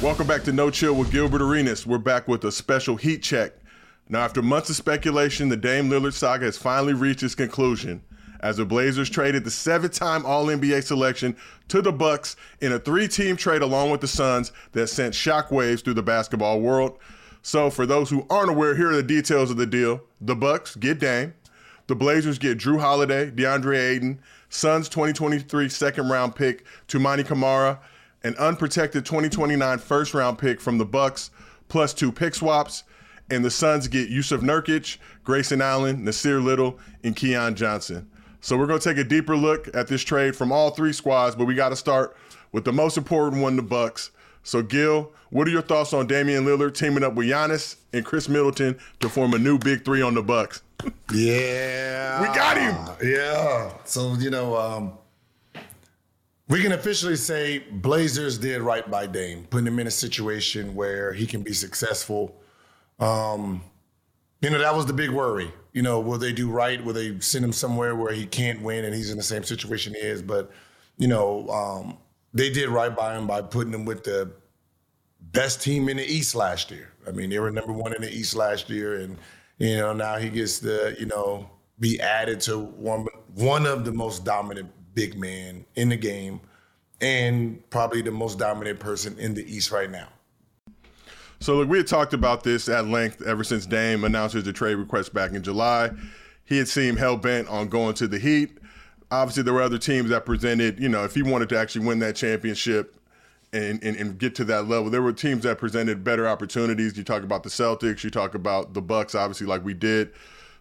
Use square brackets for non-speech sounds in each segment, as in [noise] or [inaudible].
Welcome back to No Chill with Gilbert Arenas. We're back with a special heat check. Now, after months of speculation, the Dame Lillard saga has finally reached its conclusion as the Blazers traded the seven-time All-NBA selection to the Bucks in a three-team trade along with the Suns that sent shockwaves through the basketball world. So, for those who aren't aware, here are the details of the deal. The Bucks get Dame. The Blazers get Jrue Holiday, DeAndre Ayton, Suns 2023 second round pick, Toumani Camara, an unprotected 2029 first round pick from the Bucks, plus two pick swaps. And the Suns get Jusuf Nurkic, Grayson Allen, Nassir Little, and Keon Johnson. So we're going to take a deeper look at this trade from all three squads, but we got to start with the most important one, the Bucks. So Gil, what are your thoughts on Damian Lillard teaming up with Giannis and Khris Middleton to form a new big three on the Bucks? [laughs] yeah, we got him. Yeah. So you know, um, we can officially say Blazers did right by Dame, putting him in a situation where he can be successful. Um, you know, that was the big worry. You know, will they do right? Will they send him somewhere where he can't win and he's in the same situation he is? But, you know, um, they did right by him by putting him with the best team in the East last year. I mean, they were number one in the East last year, and you know now he gets to you know be added to one one of the most dominant big man in the game, and probably the most dominant person in the East right now. So look, we had talked about this at length ever since Dame announced his trade request back in July. He had seemed hell bent on going to the Heat. Obviously, there were other teams that presented, you know, if he wanted to actually win that championship and, and, and get to that level, there were teams that presented better opportunities. You talk about the Celtics, you talk about the Bucks, obviously, like we did.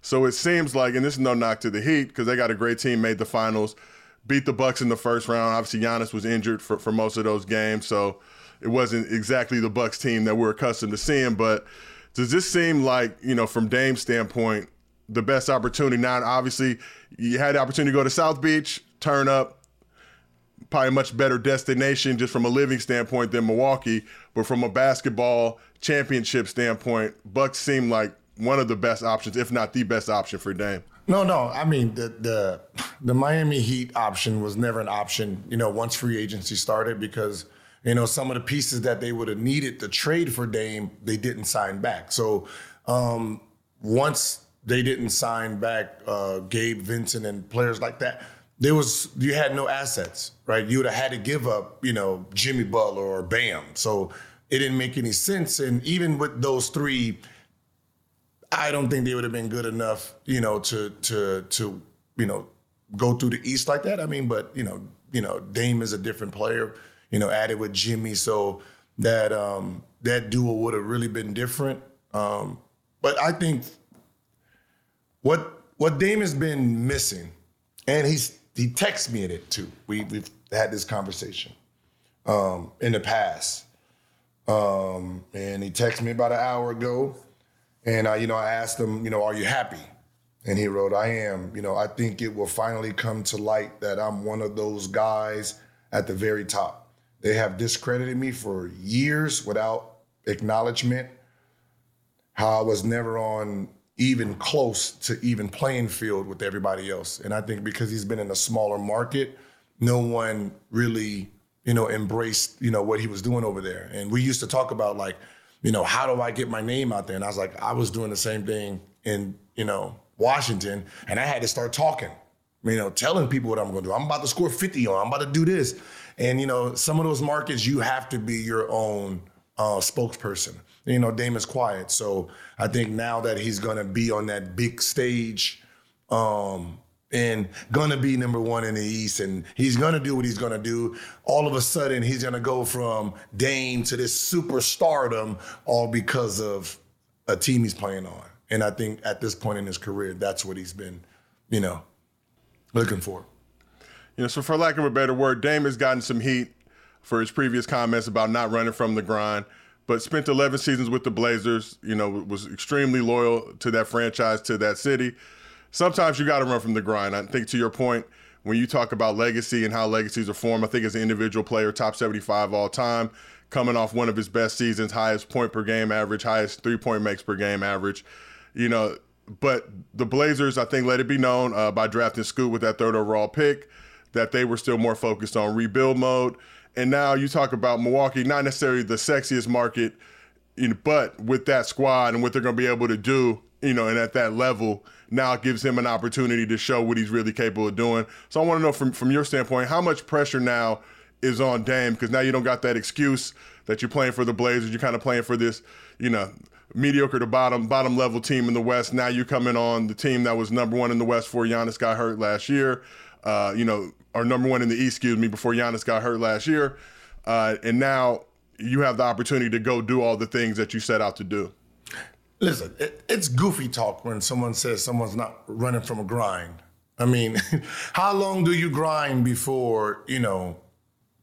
So it seems like, and this is no knock to the Heat because they got a great team, made the finals, beat the Bucks in the first round. Obviously, Giannis was injured for, for most of those games, so it wasn't exactly the Bucks team that we're accustomed to seeing. But does this seem like, you know, from Dame's standpoint, the best opportunity? Now, obviously, you had the opportunity to go to South Beach, turn up, probably a much better destination just from a living standpoint than Milwaukee. But from a basketball championship standpoint, Bucks seem like one of the best options, if not the best option for Dame. No, no. I mean the the the Miami Heat option was never an option. You know, once free agency started because you know some of the pieces that they would have needed to trade for Dame, they didn't sign back. So um, once they didn't sign back uh, Gabe Vincent and players like that, there was you had no assets, right? You would have had to give up, you know, Jimmy Butler or Bam. So it didn't make any sense. And even with those three I don't think they would have been good enough, you know, to to to you know go through the East like that. I mean, but you know, you know, Dame is a different player, you know, added with Jimmy, so that um, that duo would have really been different. Um, but I think what what Dame has been missing, and he's he texts me in it too. We we've had this conversation um, in the past, um, and he texted me about an hour ago and I, you know, I asked him, you know, are you happy? And he wrote, I am. You know, I think it will finally come to light that I'm one of those guys at the very top. They have discredited me for years without acknowledgement. How I was never on even close to even playing field with everybody else. And I think because he's been in a smaller market, no one really, you know, embraced, you know, what he was doing over there. And we used to talk about like, you know, how do I get my name out there? And I was like, I was doing the same thing in, you know, Washington, and I had to start talking, you know, telling people what I'm gonna do. I'm about to score 50 on, I'm about to do this. And, you know, some of those markets, you have to be your own uh, spokesperson. You know, Dame is quiet. So I think now that he's gonna be on that big stage, um, and gonna be number one in the East, and he's gonna do what he's gonna do. All of a sudden, he's gonna go from Dame to this superstardom, all because of a team he's playing on. And I think at this point in his career, that's what he's been, you know, looking for. You know, so for lack of a better word, Dame has gotten some heat for his previous comments about not running from the grind, but spent 11 seasons with the Blazers. You know, was extremely loyal to that franchise, to that city sometimes you got to run from the grind. I think to your point, when you talk about legacy and how legacies are formed, I think as an individual player, top 75 all time, coming off one of his best seasons, highest point per game average, highest three point makes per game average, you know. But the Blazers, I think, let it be known uh, by drafting Scoot with that third overall pick that they were still more focused on rebuild mode. And now you talk about Milwaukee, not necessarily the sexiest market, but with that squad and what they're going to be able to do, you know, and at that level, now it gives him an opportunity to show what he's really capable of doing. So I want to know from from your standpoint, how much pressure now is on Dame because now you don't got that excuse that you're playing for the Blazers. You're kind of playing for this, you know, mediocre to bottom bottom level team in the West. Now you're coming on the team that was number one in the West before Giannis got hurt last year. Uh, you know, or number one in the East, excuse me, before Giannis got hurt last year. Uh, and now you have the opportunity to go do all the things that you set out to do. Listen, it, it's goofy talk when someone says someone's not running from a grind. I mean, [laughs] how long do you grind before, you know,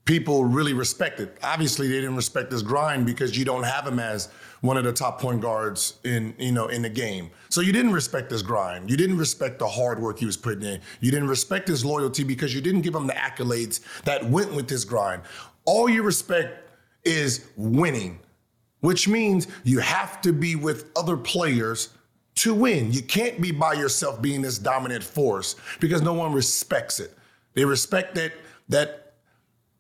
people really respect it? Obviously, they didn't respect this grind because you don't have him as one of the top point guards in, you know, in the game. So you didn't respect this grind. You didn't respect the hard work he was putting in. You didn't respect his loyalty because you didn't give him the accolades that went with this grind. All you respect is winning which means you have to be with other players to win. You can't be by yourself being this dominant force because no one respects it. They respect that that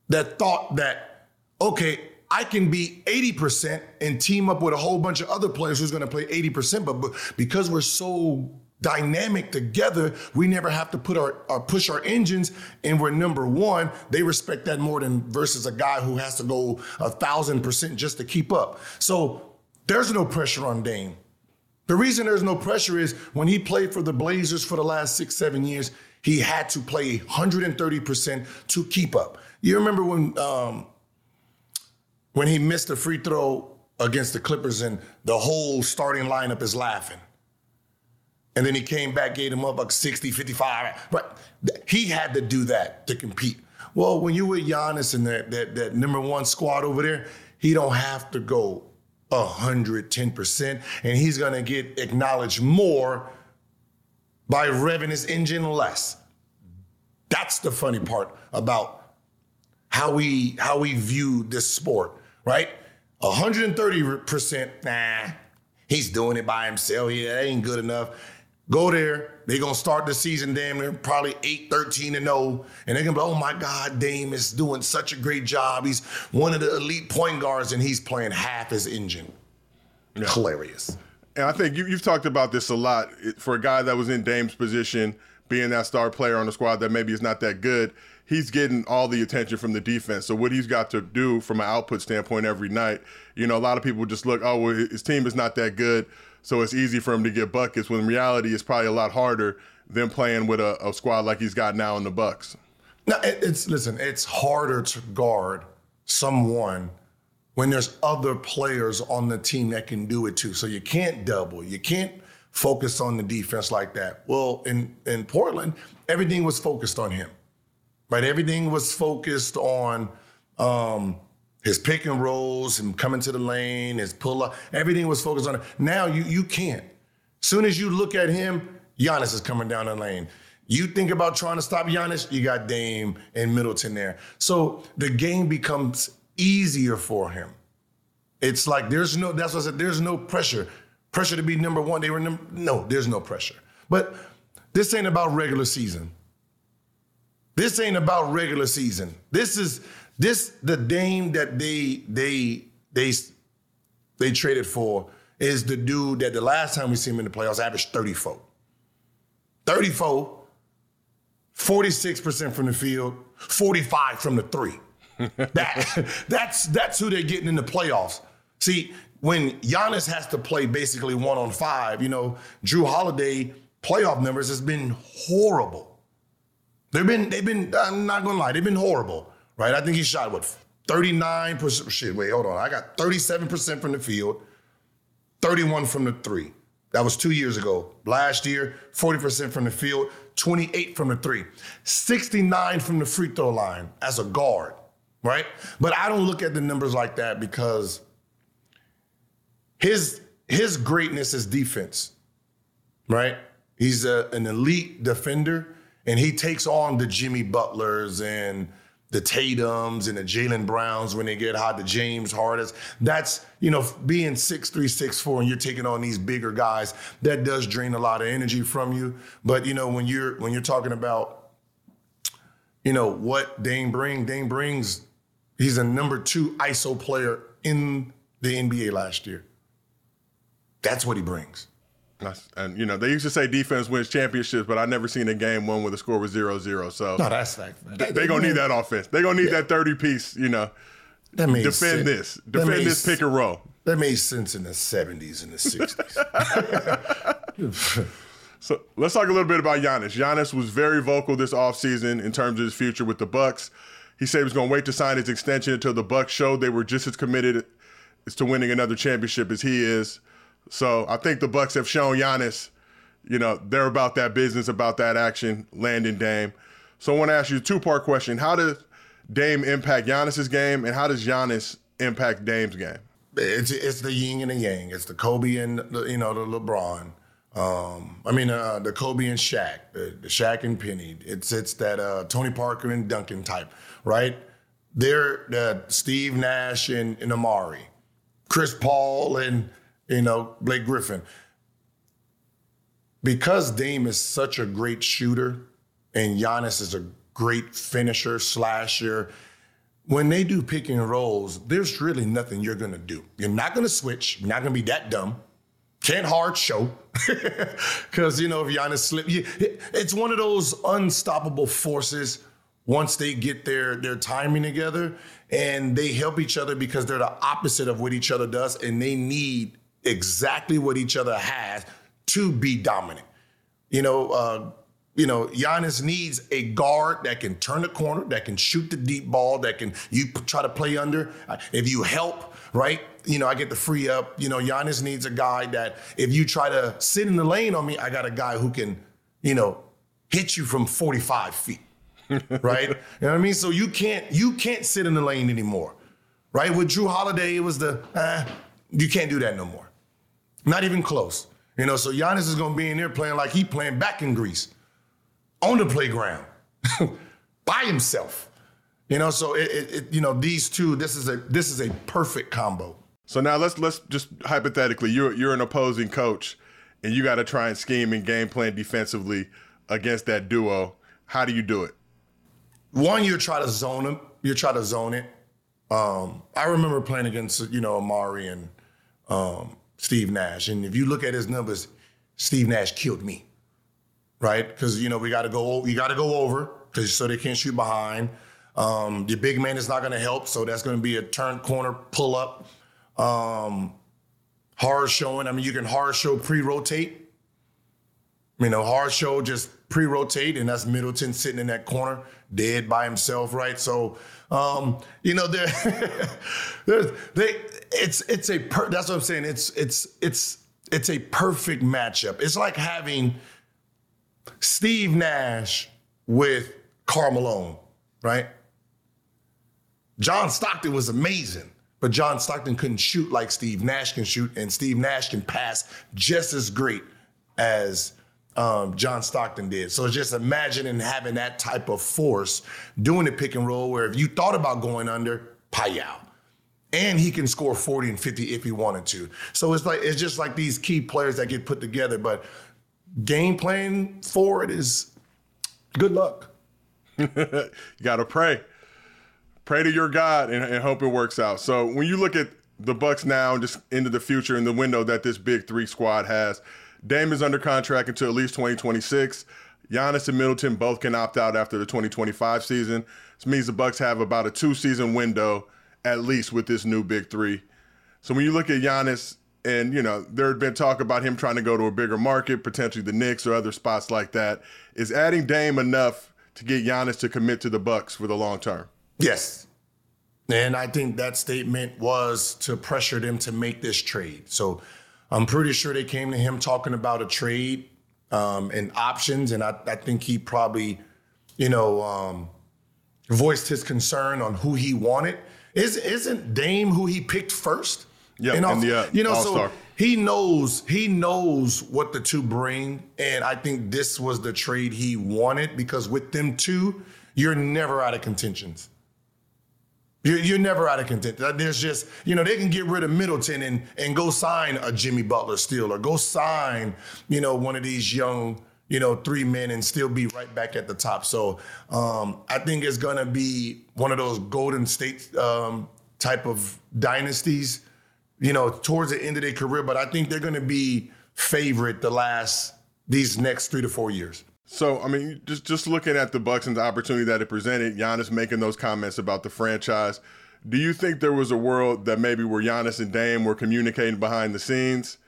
that thought that okay, I can be 80% and team up with a whole bunch of other players who's going to play 80%, but, but because we're so dynamic together, we never have to put our, our, push our engines and we're number one. They respect that more than versus a guy who has to go a thousand percent just to keep up. So there's no pressure on Dame. The reason there's no pressure is when he played for the Blazers for the last six, seven years, he had to play 130% to keep up. You remember when um, when he missed a free throw against the Clippers and the whole starting lineup is laughing. And then he came back, gave him up like 60, 55. But he had to do that to compete. Well, when you with Giannis and that, that, that number one squad over there, he don't have to go 110%. And he's going to get acknowledged more by revving his engine less. That's the funny part about how we how we view this sport, right? 130%, nah, he's doing it by himself. Yeah, that ain't good enough. Go there. They're gonna start the season damn near probably 8, 13 and 0. And they're gonna be, oh my God, Dame is doing such a great job. He's one of the elite point guards and he's playing half his engine. Yeah. Hilarious. And I think you, have talked about this a lot. Eh, for a guy that was in Dame's position, being that star player on the squad that maybe is not that good, he's getting all the attention from the defense. So what he's got to do from an output standpoint every night, you know, a lot of people just look, oh, well, his team is not that good so it's easy for him to get buckets. When in reality, it's probably a lot harder than playing with a, a squad like he's got now in the Bucks. No, it's listen. It's harder to guard someone when there's other players on the team that can do it too. So you can't double. You can't focus on the defense like that. Well, in in Portland, everything was focused on him, right? Everything was focused on um, his pick and rolls, him coming to the lane, his pull up, everything was focused on it. Now you you can't. Soon as you look at him, Giannis is coming down the lane. You think about trying to stop Giannis, you got Dame and Middleton there. So the game becomes easier for him. It's like there's no, that's what I said, there's no pressure. Pressure to be number one. They were no, there's no pressure. But this ain't about regular season. This ain't about regular season. This is this the Dame that they they they they traded for is the dude that the last time we see him in the playoffs averaged 34. 34, 46% from the field, 45 from the three. [laughs] that, that's that's who they're getting in the playoffs. See, when Giannis has to play basically one on five, you know, Jrue Holiday playoff numbers has been horrible. They've been, they've been, I'm not gonna lie, they've been horrible right? I think he shot what 39%. Shit, wait, hold on. I got 37% from the field, 31 from the three. That was two years ago. Last year, 40% from the field, 28 from the three, 69 from the free throw line as a guard, right? But I don't look at the numbers like that because his his greatness is defense, right? He's a, an elite defender, and he takes on the Jimmy Butlers and the Tatums and the Jalen Browns when they get hot, the James Hardens. That's, you know, being six three, six four, and you're taking on these bigger guys, that does drain a lot of energy from you. But, you know, when you're when you're talking about, you know, what Dame brings, Dame brings He's a number two ISO player in the NBA last year. That's what he brings. And you know they used to say defense wins championships, but I never seen a game one where the score was 0-0. So no, that's fact. They, they gonna need that offense. They gonna need yeah. that thirty piece. You know, that made defend sense. this, defend this pick and roll. That made sense in the seventies and the sixties. [laughs] so let's talk a little bit about Giannis. Giannis was very vocal this offseason in terms of his future with the Bucks. He said he was going to wait to sign his extension until the Bucks showed they were just as committed as to winning another championship as he is. So I think the Bucks have shown Giannis, you know, they're about that business, about that action, landing Dame. So I want to ask you a two-part question. How does Dame impact Giannis's game, and how does Giannis impact Dame's game? It's it's the yin and the yang. It's the Kobe and the, you know the LeBron. Um, I mean uh, the Kobe and Shaq, the, the Shaq and Penny. It's it's that uh, Tony Parker and Duncan type, right? They're the Steve Nash and, and Amar'e, Chris Paul and you know, Blake Griffin. Because Dame is such a great shooter and Giannis is a great finisher, slasher, when they do pick and rolls, there's really nothing you're gonna do. You're not gonna switch, you're not gonna be that dumb. Can't hard show. [laughs] Because, you know, if Giannis slip, it's one of those unstoppable forces once they get their, their timing together and they help each other because they're the opposite of what each other does and they need exactly what each other has to be dominant. You know, uh, you know, Giannis needs a guard that can turn the corner, that can shoot the deep ball, that can you try to play under. Uh, if you help, right? You know, I get the free up. You know, Giannis needs a guy that if you try to sit in the lane on me, I got a guy who can, you know, hit you from 45 feet. [laughs] right? You know what I mean? So you can't you can't sit in the lane anymore. Right? With Jrue Holiday, it was the uh, you can't do that no more. Not even close. You know, so Giannis is gonna be in there playing like he playing back in Greece, on the playground, [laughs] by himself. You know, so it, it, it, you know these two. This is a this is a perfect combo. So now let's let's just hypothetically, you're you're an opposing coach, and you got to try and scheme and game plan defensively against that duo. How do you do it? One, you try to zone them. You try to zone it. Um, I remember playing against you know Amar'e and um, Steve Nash. And if you look at his numbers, Steve Nash killed me, right? Because you know we got to go, you got to go over because so they can't shoot behind. Um, the big man is not going to help, so that's going to be a turn corner pull up. Um, hard showing. I mean, you can hard show pre rotate. You know, hard show just pre rotate, and that's Middleton sitting in that corner, dead by himself, right? So, um, you know, they're, [laughs] they it's it's a per, that's what I'm saying. It's it's it's it's a perfect matchup. It's like having Steve Nash with Karl Malone, right? John Stockton was amazing, but John Stockton couldn't shoot like Steve Nash can shoot, and Steve Nash can pass just as great as um, John Stockton did. So just imagining having that type of force doing the pick and roll where if you thought about going under, payal and he can score 40 and 50 if he wanted to. So it's like it's just like these key players that get put together. But game plan for it is good luck. [laughs] you got to pray, pray to your God, and, and hope it works out. So when you look at the Bucks now, and just into the future in the window that this big three squad has, Dame is under contract until at least 2026. Giannis and Middleton both can opt out after the 2025 season. This means the Bucks have about a two-season window at least with this new big three. So when you look at Giannis, and you know there had been talk about him trying to go to a bigger market, potentially the Knicks or other spots like that. Is adding Dame enough to get Giannis to commit to the Bucks for the long term? Yes. And I think that statement was to pressure them to make this trade. So I'm pretty sure they came to him talking about a trade um, and options. And I, I, think he probably, you know, um, voiced his concern on who he wanted. Is isn't Dame who he picked first? Yeah, and the, uh, you know, All-Star. so he knows he knows what the two bring, and I think this was the trade he wanted because with them two, you're never out of contentions. You're, you're never out of contention. There's just you know they can get rid of Middleton and and go sign a Jimmy Butler still, or go sign you know one of these young you know, three men and still be right back at the top. So um, I think it's going to be one of those Golden State um, type of dynasties, you know, towards the end of their career. But I think they're going to be favorite the last these next three to four years. So, I mean, just just looking at the Bucks and the opportunity that it presented, Giannis making those comments about the franchise. Do you think there was a world that maybe where Giannis and Dame were communicating behind the scenes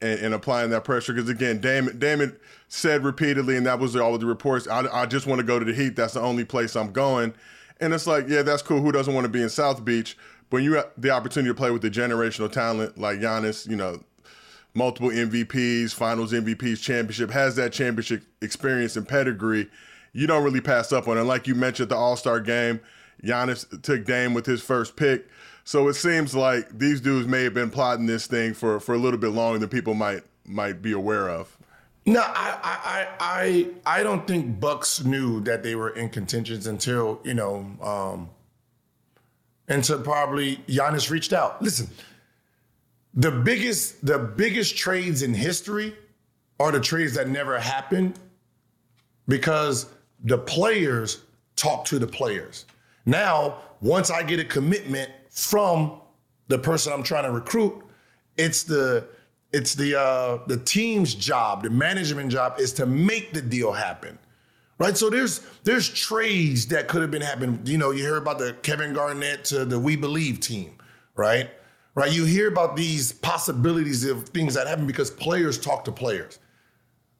and, and applying that pressure? Because again, Dame, Dame said repeatedly, and that was all of the reports. I, I just want to go to the Heat. That's the only place I'm going. And it's like, yeah, that's cool. Who doesn't want to be in South Beach? But you have the opportunity to play with the generational talent like Giannis, you know, multiple MVPs, Finals MVPs, championship, has that championship experience and pedigree. You don't really pass up on it. Like you mentioned, the All Star game, Giannis took Dame with his first pick. So it seems like these dudes may have been plotting this thing for, for a little bit longer than people might might be aware of. No, I, I, I, I don't think Bucks knew that they were in contentions until you know, um, until probably Giannis reached out. Listen, the biggest the biggest trades in history are the trades that never happened because the players talk to the players. Now, once I get a commitment from the person I'm trying to recruit, it's the it's the uh, the team's job, the management job is to make the deal happen. Right? So there's there's trades that could have been happening. You know, you hear about the Kevin Garnett to the We Believe team, right? right? You hear about these possibilities of things that happen because players talk to players,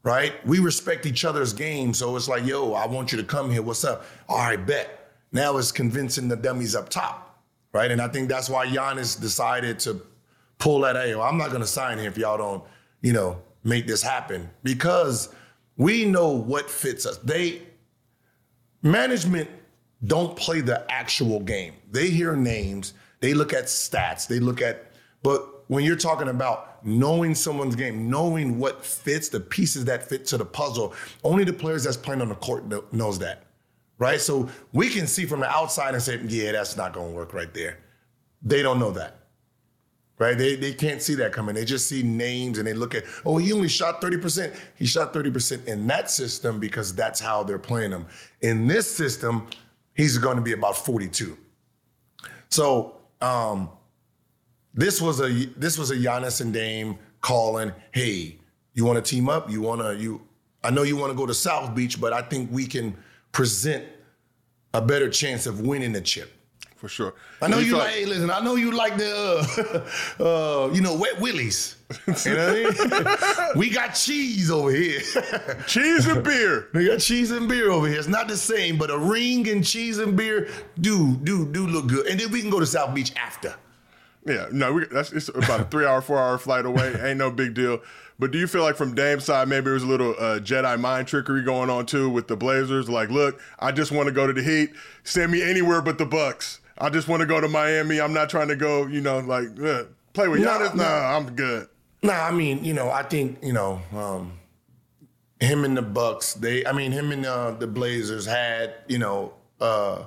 right? We respect each other's game, so it's like, yo, I want you to come here. What's up? All right, bet. Now it's convincing the dummies up top, right? And I think that's why Giannis decided to pull that. Hey, I'm not going to sign here if y'all don't, you know, make this happen because we know what fits us. They management don't play the actual game. They hear names they look at stats, they look at, but when you're talking about knowing someone's game, knowing what fits, the pieces that fit to the puzzle, only the players that's playing on the court knows that, right? So we can see from the outside and say, yeah, that's not going to work right there. They don't know that, right? They, they can't see that coming. They just see names and they look at, oh, he only shot 30%. He shot 30% in that system because that's how they're playing him. In this system, he's going to be about 42. So um, this was a this was a Giannis and Dame calling, hey, you want to team up? You want to you? I know you want to go to South Beach, but I think we can present a better chance of winning the chip. For sure. I know you, you like. Hey, listen. I know you like the, uh, [laughs] uh, you know, wet willies. You know what I mean? [laughs] we got cheese over here. [laughs] cheese and beer. We got cheese and beer over here. It's not the same, but a ring and cheese and beer do do do look good. And then we can go to South Beach after. Yeah, no, we, that's it's about a three hour, four hour flight away. Ain't no big deal. But do you feel like from Dame's side, maybe there was a little uh, Jedi mind trickery going on too with the Blazers? Like, look, I just want to go to the Heat. Send me anywhere but the Bucks. I just want to go to Miami. I'm not trying to go, you know, like uh, play with Giannis. Nah, nah, I'm good. Nah, I mean, you know, I think you know, um, him and the Bucks. They, I mean, him and uh, the Blazers had, you know, uh,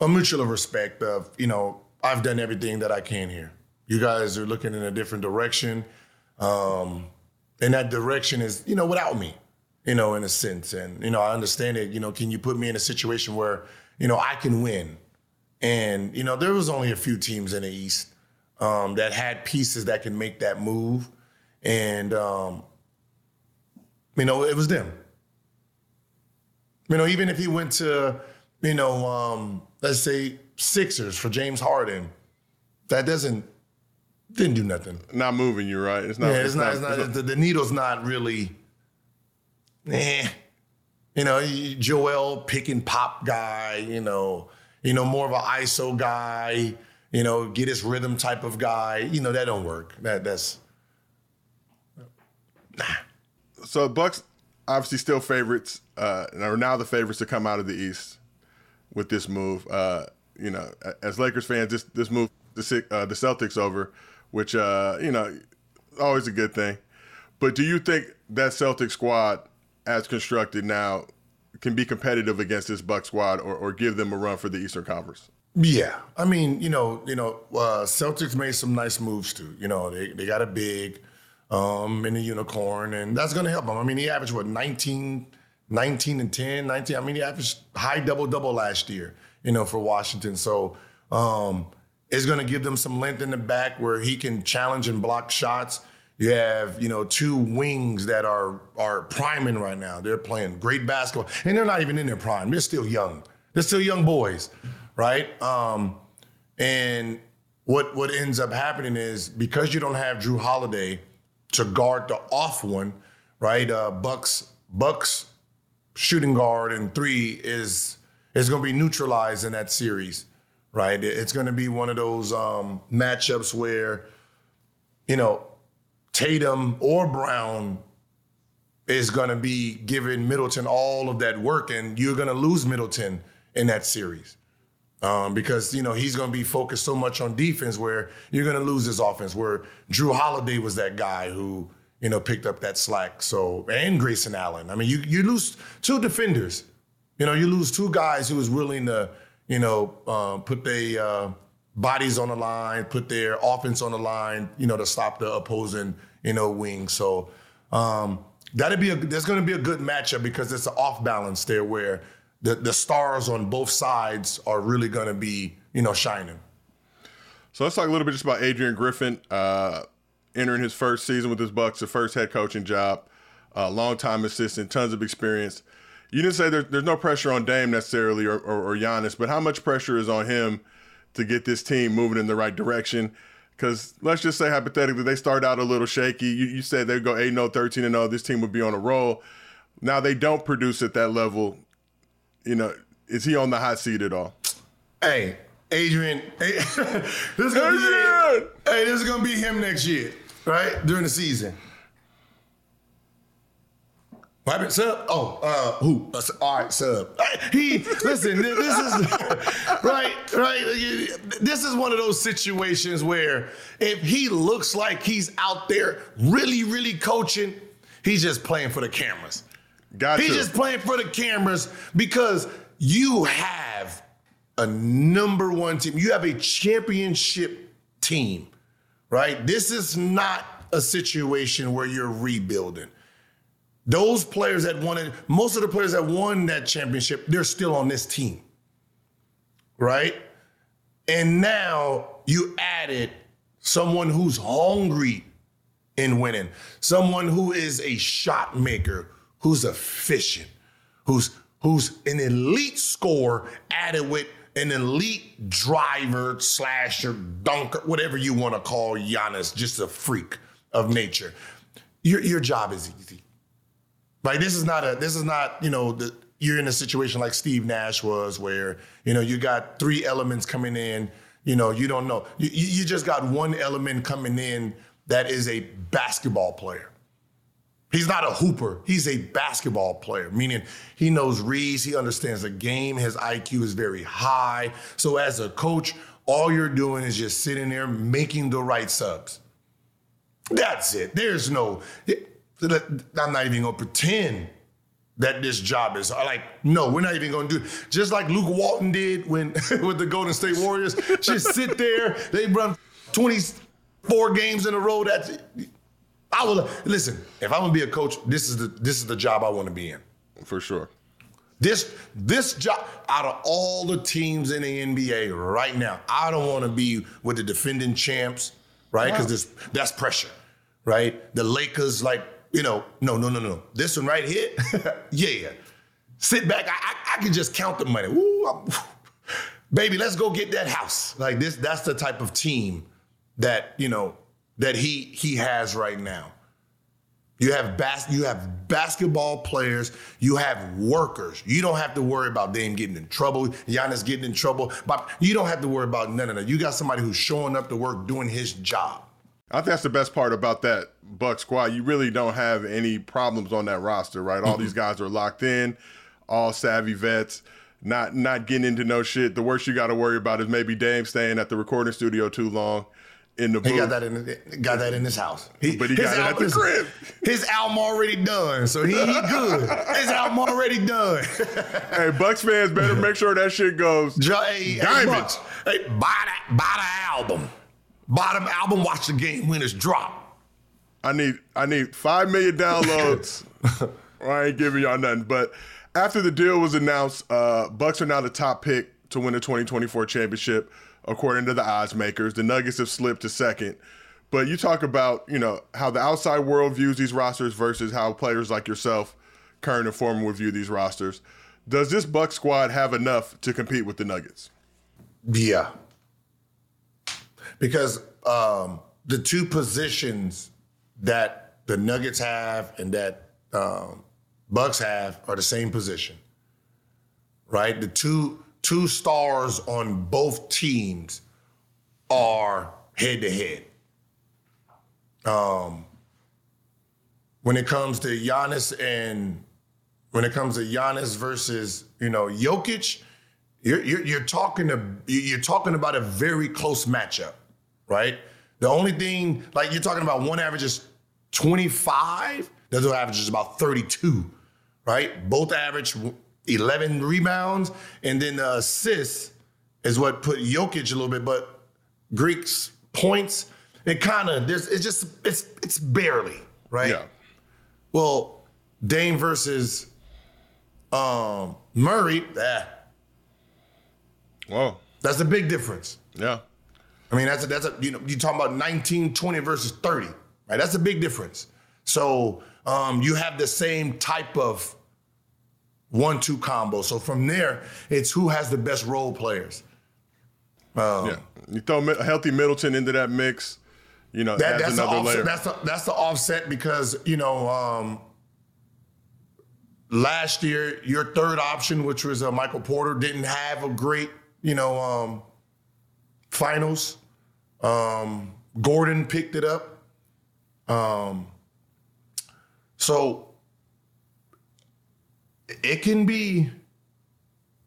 a mutual respect of, you know, I've done everything that I can here. You guys are looking in a different direction, um, and that direction is, you know, without me, you know, in a sense. And you know, I understand it. You know, can you put me in a situation where, you know, I can win? And you know, there was only a few teams in the East um, that had pieces that can make that move, and um, you know, it was them. You know, even if he went to, you know, um, let's say Sixers for James Harden, that doesn't didn't do nothing. Not moving you, right? It's not. Yeah, it's, it's not, not, it's not, it's the, the, needle's not really. Eh, you know, Joel pick and pop guy. You know, you know, more of an ISO guy, you know, get his rhythm type of guy. You know, that don't work. That that's nah. So Bucks obviously still favorites, uh, are now the favorites to come out of the East with this move. Uh, you know, as Lakers fans, this this move the uh, the Celtics over, which uh, you know, always a good thing. But do you think that Celtic squad, as constructed now, can be competitive against this Buck squad or, or give them a run for the Eastern Conference? Yeah, I mean, you know, you know, uh, Celtics made some nice moves too. You know, they they got a big. um, in the unicorn, and that's going to help them. I mean, he averaged what 19, 19 and 10, 19. I mean, he averaged high double double last year, you know, for Washington. So um, it's going to give them some length in the back where he can challenge and block shots. You have, you know, two wings that are are priming right now. They're playing great basketball, and they're not even in their prime. They're still young. They're still young boys, right? Um, and what what ends up happening is because you don't have Jrue Holiday to guard the off one, right? Uh, Bucks Bucks shooting guard and three is is going to be neutralized in that series, right? It's going to be one of those um, matchups where, you know, Tatum or Brown is going to be giving Middleton all of that work, and you're going to lose Middleton in that series. Um, because you know he's going to be focused so much on defense, where you're going to lose his offense. Where Jrue Holiday was that guy who you know picked up that slack. So and Grayson Allen. I mean, you you lose two defenders. You know, you lose two guys who is willing to you know uh, put their uh, bodies on the line, put their offense on the line. You know, to stop the opposing you know wing. So um, that'd be a there's going to be a good matchup because it's an off balance there where the, the stars on both sides are really going to be, you know, shining. So let's talk a little bit just about Adrian Griffin uh, entering his first season with his Bucks, the first head coaching job, uh, longtime assistant, tons of experience. You didn't say there, there's no pressure on Dame necessarily or, or, or Giannis, but how much pressure is on him to get this team moving in the right direction? Because let's just say hypothetically they start out a little shaky. You, you said they go 8 0, 13 0. This team would be on a roll. Now they don't produce at that level you know, is he on the hot seat at all? Hey, Adrian, [laughs] hey, this is gonna Adrian! be hey, this is gonna be him next year, right? During the season. What happened, sub? Oh, uh, who? Uh, all right, sub. He listen. This is [laughs] right, right. This is one of those situations where if he looks like he's out there really, really coaching, he's just playing for the cameras. Gotcha. He's just playing for the cameras because you have a number one team. You have a championship team, right? This is not a situation where you're rebuilding. Those players that won it, most of the players that won that championship, they're still on this team, right? And now you added someone who's hungry in winning, someone who is a shot maker, who's efficient, who's who's an elite scorer added with an elite driver, slasher, dunker, whatever you want to call Giannis, just a freak of nature. Your your job is easy. Like this is not a this is not, you know, the, you're in a situation like Steve Nash was where, you know, you got three elements coming in, you know, you don't know. You, you just got one element coming in that is a basketball player. He's not a hooper. He's a basketball player, meaning he knows reads, he understands the game, his IQ is very high. So as a coach, all you're doing is just sitting there making the right subs. That's it. There's no, I'm not even gonna pretend that this job is like, no, we're not even gonna do it. Just like Luke Walton did when [laughs] with the Golden State Warriors, just sit there, they run 24 games in a row. That's I will listen. If I'm gonna be a coach, this is the this is the job I want to be in. For sure. This this job out of all the teams in the NBA right now, I don't want to be with the defending champs, right? Because wow. that's pressure, right? The Lakers, like you know, no, no, no, no. This one right here, [laughs] yeah. Sit back. I, I, I, can just count the money. Ooh, [sighs] baby, let's go get that house. Like this. That's the type of team that you know that he he has right now. You have bas- you have basketball players, you have workers. You don't have to worry about them getting in trouble, Giannis getting in trouble. But you don't have to worry about none of that. You got somebody who's showing up to work, doing his job. I think that's the best part about that Buck squad. You really don't have any problems on that roster, right? All mm-hmm. these guys are locked in, all savvy vets, not not getting into no shit. The worst you got to worry about is maybe Dame staying at the recording studio too long in the booth. He got that in got that in his house. He, but he got it at the crib. His album already done, so he, he good. his album already done. [laughs] hey, Bucks fans better make sure that shit goes. Hey, diamonds. Hey, hey, buy that, buy the album. Buy the album. Watch the game when it's drop. I need I need five million downloads. [laughs] I ain't giving y'all nothing. But after the deal was announced, uh, Bucks are now the top pick to win the 2024 championship, according to the odds makers. The Nuggets have slipped to second. But you talk about, you know, how the outside world views these rosters versus how players like yourself, current and former, would view these rosters. Does this Buck squad have enough to compete with the Nuggets? Yeah. Because um, the two positions that the Nuggets have and that um, Bucks have are the same position, right? The two two stars on both teams are head to head. Um, when it comes to Giannis and when it comes to Giannis versus you know Jokic, you're, you're, you're talking to you're talking about a very close matchup, right? The only thing like you're talking about one average is 25, the other average is about 32, right? Both average 11 rebounds, and then the assists is what put Jokic a little bit, but Greek's points it kind of there's it's just it's it's barely right. Yeah. Well, Dame versus um, Murray, eh, Whoa. that's a big difference. Yeah. I mean, that's a, that's a you know you talking about 19, 20 versus 30, right? That's a big difference. So um, you have the same type of one-two combo. So from there, it's who has the best role players. Um, Yeah. You throw a healthy Middleton into that mix, you know, That, that's the another offset. layer. That's the, that's the offset because you know um, last year your third option, which was uh, Michael Porter, didn't have a great you know um, finals. Um, Gordon picked it up. Um, so it can be.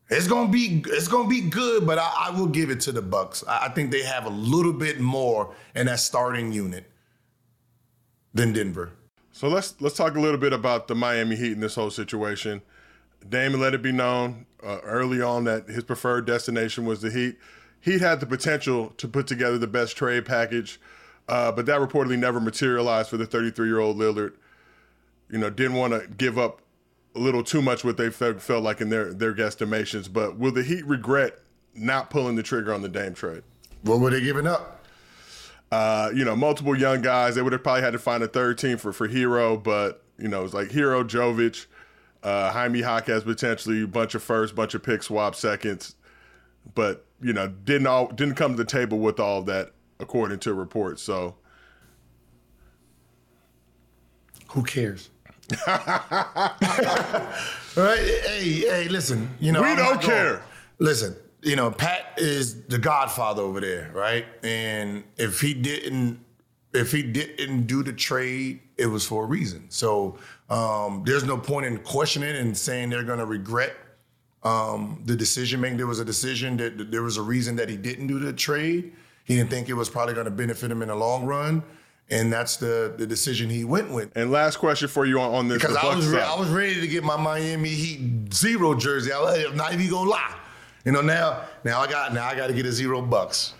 It's gonna be it's gonna be good, but I, I will give it to the Bucks. I, I think they have a little bit more in that starting unit than Denver. So let's let's talk a little bit about the Miami Heat in this whole situation. Damon let it be known uh, early on that his preferred destination was the Heat. Heat had the potential to put together the best trade package, uh, but that reportedly never materialized for the 33-year-old Lillard. You know, didn't want to give up a little too much what they felt, felt like in their their guesstimations. But will the Heat regret not pulling the trigger on the Dame trade? What were they giving up? uh, you know, multiple young guys. They would have probably had to find a third team for for Herro, but you know, it's like Herro, Jovic, uh, Jaime Jaquez potentially a bunch of first, bunch of pick swap seconds, but you know, didn't all didn't come to the table with all that according to reports. So Who cares? [laughs] right? Hey, hey, listen. You know We I'm don't care. listen, you know Pat is the Godfather over there, right? And if he didn't, if he didn't do the trade, it was for a reason. So um, there's no point in questioning and saying they're going to regret um, the decision making. There was a decision that there was a reason that he didn't do the trade. He didn't think it was probably going to benefit him in the long run, and that's the the decision he went with. and last question for you on, on this Because I was re- I was ready to get my Miami Heat zero jersey. I am not even gonna lie. You know now now I got now I got to get a zero bucks.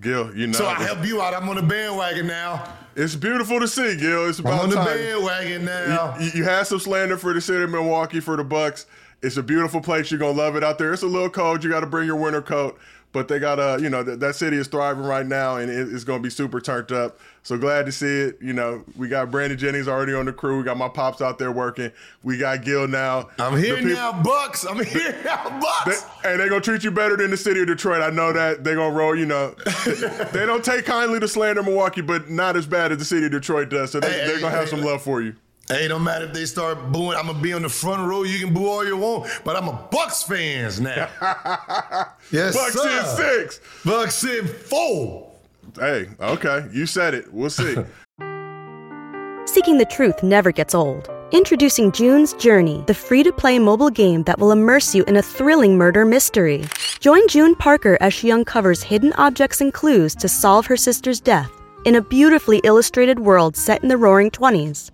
Gil, you know, So I help you out. I'm on the bandwagon now. it's beautiful to see, Gil. It's I'm about on the time. bandwagon now. You, you had some slander for the city of Milwaukee for the Bucks. It's a beautiful place. You're gonna love it out there. It's a little cold. You got to bring your winter coat, but they got a you know th- that city is thriving right now, and it, it's gonna be super turned up. So glad to see it. You know, we got Brandon Jennings already on the crew. We got my pops out there working. We got Gil now. I'm here peop- now, Bucks. I'm here now, They, Bucks. and they're gonna treat you better than the city of Detroit. I know that they're gonna roll. You know, [laughs] they don't take kindly to slander Milwaukee, but not as bad as the city of Detroit does. So they, Hey, they're hey, gonna have hey, some love for you. Hey, don't matter if they start booing. I'm gonna be on the front row. You can boo all you want, but I'm a Bucks fans now. [laughs] yes, Bucks sir. in six. Bucks in four. Hey, okay, you said it. We'll see. [laughs] Seeking the truth never gets old. Introducing June's Journey, the free to play mobile game that will immerse you in a thrilling murder mystery. Join June Parker as she uncovers hidden objects and clues to solve her sister's death in a beautifully illustrated world set in the roaring 20s.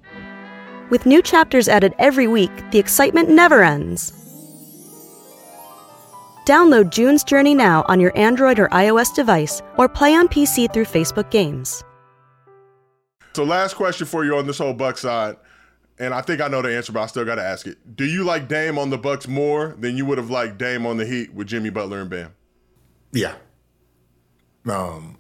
With new chapters added every week, the excitement never ends. Download June's Journey now on your Android or iOS device or play on PC through Facebook Games. So last question for you on this whole Buck side, and I think I know the answer, but I still got to ask it. Do you like Dame on the Bucks more than you would have liked Dame on the Heat with Jimmy Butler and Bam? Yeah. Um,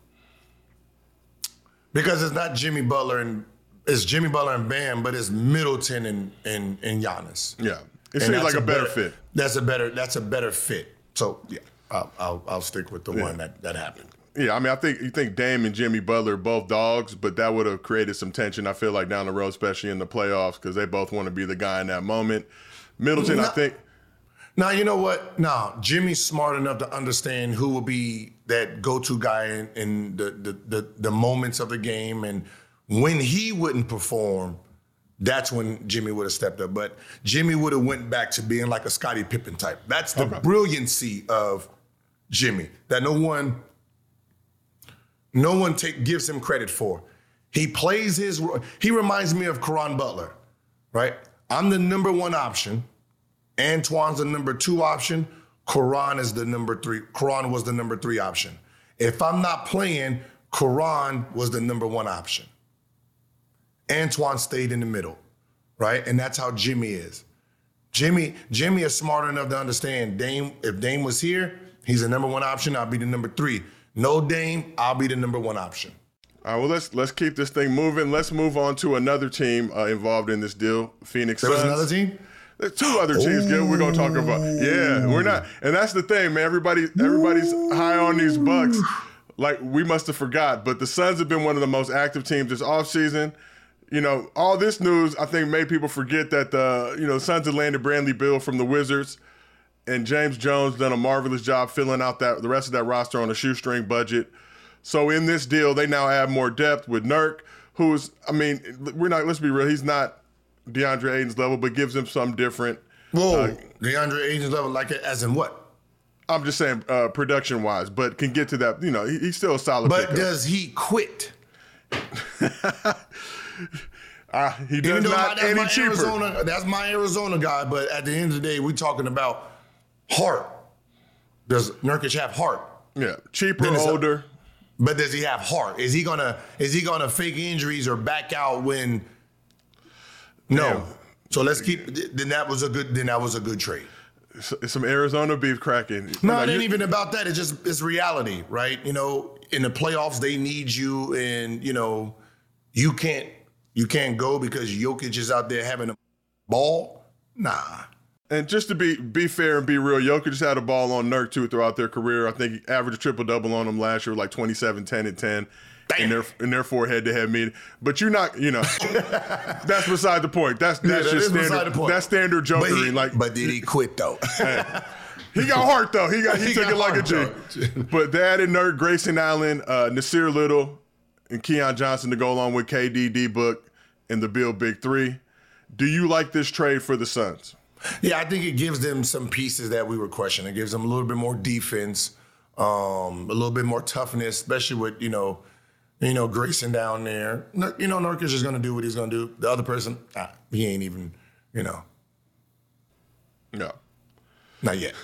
because it's not Jimmy Butler and it's Jimmy Butler and Bam, but it's Middleton and and, and Giannis. Yeah, it seems like a better, fit. That's a better. That's a better fit. So yeah, I'll I'll, I'll stick with the Yeah. one that that happened. Yeah, I mean, I think you think Dame and Jimmy Butler are both dogs, but that would have created some tension. I feel like down the road, especially in the playoffs, because they both want to be the guy in that moment. Middleton, I think. Now you know what? Now Jimmy's smart enough to understand who will be that go-to guy in, in the, the the the moments of the game, and when he wouldn't perform, that's when Jimmy would have stepped up. But Jimmy would have went back to being like a Scottie Pippen type. That's the brilliancy of Jimmy that no one no one take gives him credit for. He plays his. He reminds me of Caron Butler, right? I'm the number one option. Antawn's the number two option. Caron is the number three. Caron was the number three option. If I'm not playing, Caron was the number one option. Antawn stayed in the middle, right? And that's how Jimmy is. Jimmy, Jimmy is smart enough to understand Dame. If Dame was here, he's the number one option. I'll be the number three. No Dame, I'll be the number one option. All right, well, let's let's keep this thing moving. Let's move on to another team uh, involved in this deal, Phoenix There was another team. There's two other teams, Gil, we're gonna talk about. Yeah, we're not, and that's the thing, man. Everybody, everybody's high on these Bucks. Like we must have forgot, but the Suns have been one of the most active teams this offseason. You know, all this news I think made people forget that the you know Suns had landed Bradley Beal from the Wizards, and James Jones done a marvelous job filling out that the rest of that roster on a shoestring budget. So in this deal, they now add more depth with Nurk, who's I mean, we're not. Let's be real, he's not DeAndre Ayton's level, but gives him some different. Whoa, Uh, DeAndre Ayton's level, like it as in what? I'm just saying, uh, production wise, but can get to that. You know, he, he's still a solid. But pickup. does he quit? [laughs] Uh, he does not that's any my cheaper. Arizona, that's my Arizona guy. But at the end of the day, we're talking about heart. Does Nurkic have heart? Yeah, cheaper, it's a- older. But does he have heart? Is he gonna is he gonna fake injuries or back out when? No. Damn. So let's keep. Then that was a good. Then that was a good trade. Some Arizona beef cracking. No, it ain't even about that. It's just it's reality, right? You know, in the playoffs they need you, and you know, you can't you can't go because Jokic is out there having a ball. Nah. And just to be be fair and be real, Jokic just had a ball on Nurk too throughout their career. I think he averaged a triple double on them last year, like 27, 10, and 10 in their in their four head to head meeting. But you're not, you know, [laughs] that's beside the point. That's that's that just standard. the point. That's standard But, jokering. he, like but did he quit though? [laughs] he got heart though. He got he, [laughs] He took got it like a heart, though. but they added Nurk, Grayson Allen, uh, Nassir Little, and Keon Johnson to go along with KDD Book, and the Beal Big Three. Do you like this trade for the Suns? Yeah, I think it gives them some pieces that we were questioning. It gives them a little bit more defense, um, a little bit more toughness, especially with you know, you know Grayson down there. You know, Nurkic is going to do what he's going to do. The other person, ah, he ain't even, you know, No. not yet.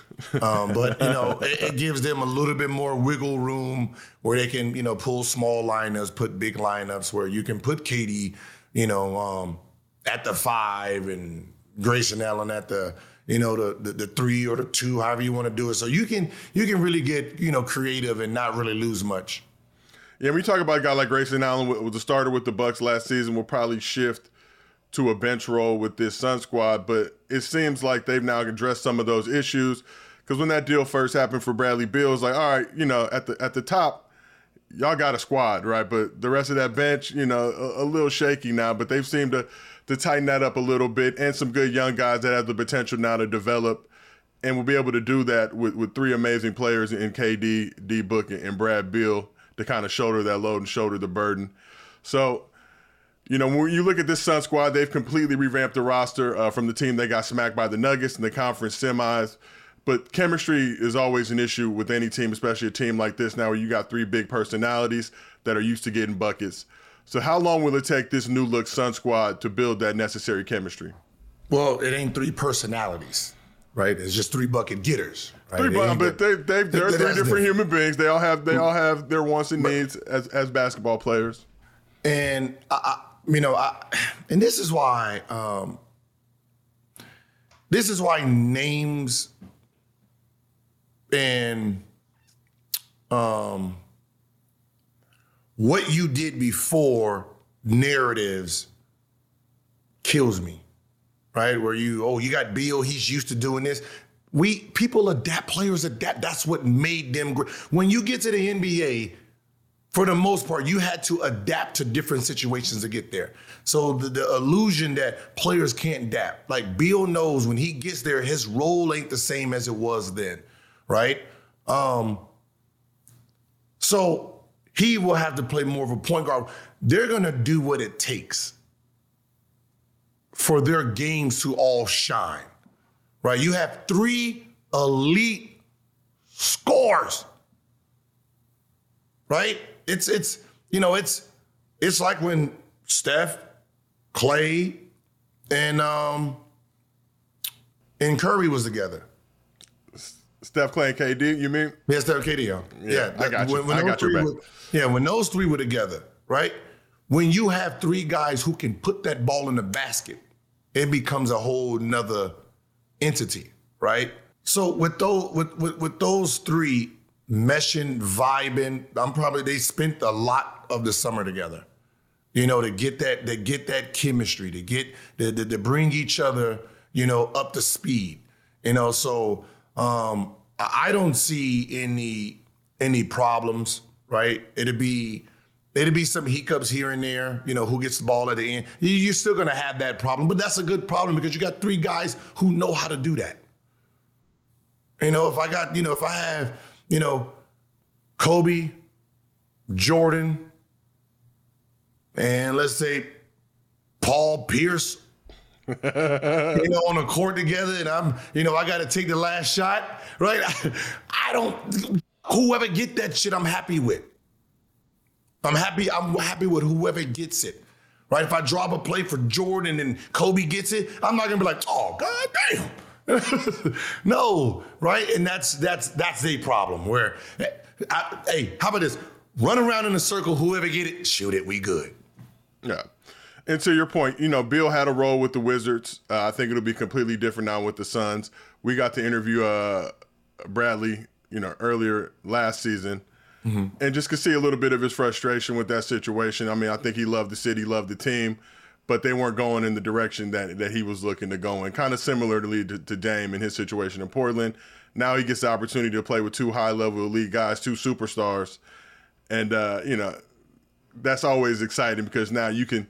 Um, but you know, it, it gives them a little bit more wiggle room where they can, you know, pull small lineups, put big lineups where you can put KD, you know, um, at the five and Grayson Allen at the, you know, the, the the three or the two, however you want to do it. So you can you can really get you know creative and not really lose much. Yeah, we talk about a guy like Grayson Allen, with the starter with the Bucks last season, will probably shift to a bench role with this Sun squad. But it seems like they've now addressed some of those issues. Because when that deal first happened for Bradley Beal, it's like, all right, you know, at the at the top, y'all got a squad, right? But the rest of that bench, you know, a, a little shaky now. But they've seemed to to tighten that up a little bit, and some good young guys that have the potential now to develop, and will be able to do that with with three amazing players in KD, D Book, and Brad Beal to kind of shoulder that load and shoulder the burden. So. You know, when you look at this Sun squad, they've completely revamped the roster uh, from the team they got smacked by the Nuggets in the conference semis. But chemistry is always an issue with any team, especially a team like this now where you got three big personalities that are used to getting buckets. So how long will it take this new look Sun squad to build that necessary chemistry? Well, it ain't three personalities, right? It's just three bucket getters. Right? Three, It bu- ain't but the- they, they, they're three different different. human beings. They all have they all have their wants and needs as, as basketball players. And I, I you know, I, and this is why um, this is why names and um, what you did before narratives kills me, right? Where you, oh, you got Beal, he's used to doing this. We people adapt, players adapt. That's what made them great. When you get to the NBA, for the most part, you had to adapt to different situations to get there. So the, the illusion that players can't adapt, like Beal knows when he gets there, his role ain't the same as it was then, right? Um, so he will have to play more of a point guard. They're gonna do what it takes for their games to all shine, right? You have three elite scores, right? It's it's you know it's it's like when Steph, Clay, and um and Curry was together. Steph, Clay, and KD. You mean? Yeah, Steph, KD. Yeah, Yeah, I got you. When, when I got your back. were- yeah, when those three were together, right? When you have three guys who can put that ball in the basket, it becomes a whole nother entity, right? So with those with, with, with those three meshing, vibing, I'm probably they spent a lot of the summer together. You know, to get that to get that chemistry, to get to, to, to bring each other, you know, up to speed. You know, so um I don't see any any problems, right? It'd be it'd be some hiccups here and there, you know, who gets the ball at the end. You're still gonna have that problem, but that's a good problem because you got three guys who know how to do that. You know, if I got, you know, if I have, you know, Kobe, Jordan, and let's say Paul Pierce, you know, on the court together, and I'm, you know, I got to take the last shot, right? [laughs] I, don't. Whoever get that shit, I'm happy with. I'm happy. I'm happy with whoever gets it, right? If I drop a play for Jordan and Kobe gets it, I'm not gonna be like, oh god damn. [laughs] no, right? And that's that's that's the problem. Where, eh, I, hey, how about this? Run around in a circle. Whoever get it, shoot it. We good. Yeah. And to your point, you know, Beal had a role with the Wizards. Uh, I think it'll be completely different now with the Suns. We got to interview uh, Bradley, you know, earlier last season, and just could see a little bit of his frustration with that situation. I mean, I think he loved the city, loved the team, but they weren't going in the direction that that he was looking to go in. Kind of similarly to, to Dame in his situation in Portland. Now he gets the opportunity to play with two high level elite guys, two superstars, and uh, you know that's always exciting because now you can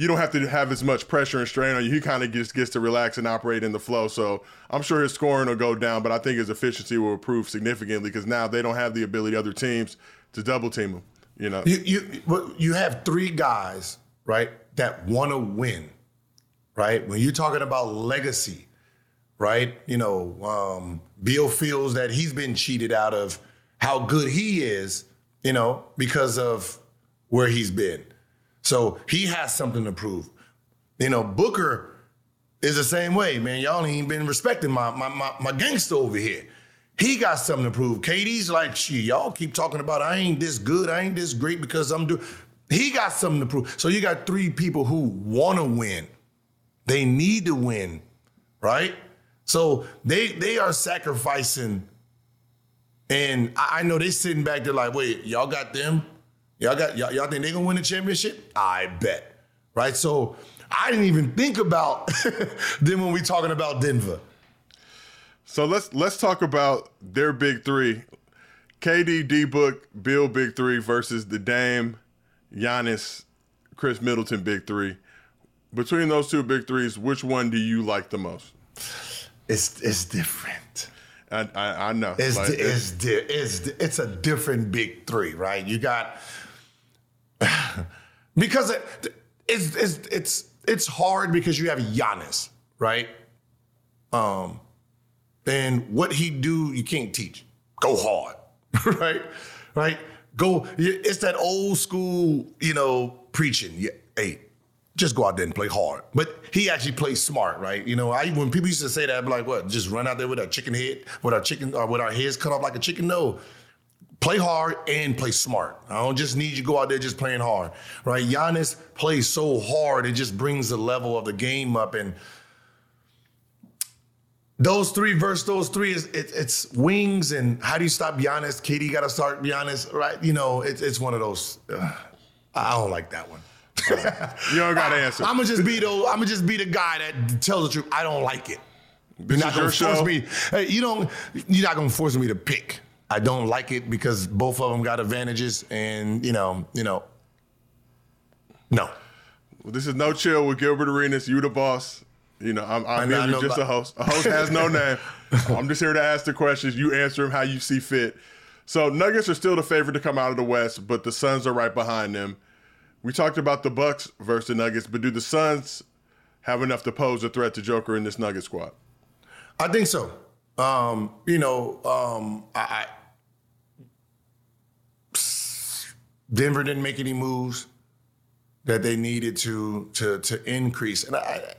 you don't have to have as much pressure and strain on you. He kind of just gets to relax and operate in the flow. So I'm sure his scoring will go down, but I think his efficiency will improve significantly because now they don't have the ability other teams to double team him. You know, You you you have three guys, right, that want to win, right? When you're talking about legacy, right? You know, um, Beal feels that he's been cheated out of how good he is, you know, because of where he's been. So he has something to prove. You know, Booker is the same way, man. Y'all ain't been respecting my my my, my gangster over here. He got something to prove. KD's like, she y'all keep talking about I ain't this good, I ain't this great because I'm doing. He got something to prove. So you got three people who want to win. They need to win, right? So they they are sacrificing. And I, I know they sitting back there like, wait, y'all got them? Y'all got y'all, y'all think they gonna win the championship? I bet. Right? So I didn't even think about [laughs] them when we talking about Denver. so let's let's talk about their big three: KD, D Book, Beal, big three versus the Dame, Giannis, Khris Middleton, big three. Between those two big threes, which one do you like the most? It's it's different. I I, I know. It's Like, di- it's di- it's it's a different big three, right? You got [laughs] because it, it's it's it's it's hard because you have Giannis, right? Um, and what he do, you can't teach. Go hard, [laughs] right? Right? Go. It's that old school, you know, preaching. Yeah, hey, just go out there and play hard. But he actually plays smart, right? You know, I when people used to say that, I'd be like, what? Just run out there with a chicken head, with our chicken, or with our heads cut off like a chicken? No. Play hard and play smart. I don't just need you to go out there just playing hard, right? Giannis plays so hard, it just brings the level of the game up. And those three versus those three is it, it's wings and how do you stop Giannis? KD got to start Giannis, right? You know, it, it's one of those. Uh, I don't like that one. [laughs] you don't got to [laughs] answer. I'm gonna just be the I'm gonna just be the guy that tells the truth. I don't like it. This you're not gonna force show. me. Hey, you don't. You're not gonna force me to pick. I don't like it because both of them got advantages, and you know, you know, no. Well, this is no chill with Gilbert Arenas. You the boss. You know, I'm, I'm I know- I know, just a host. A host has no [laughs] name. I'm just here to ask the questions. You answer them how you see fit. So Nuggets are still the favorite to come out of the West, but the Suns are right behind them. We talked about the Bucks versus the Nuggets, but do the Suns have enough to pose a threat to Joker in this Nugget squad? I think so. Um, you know, um, I Denver didn't make any moves that they needed to to to increase, and I,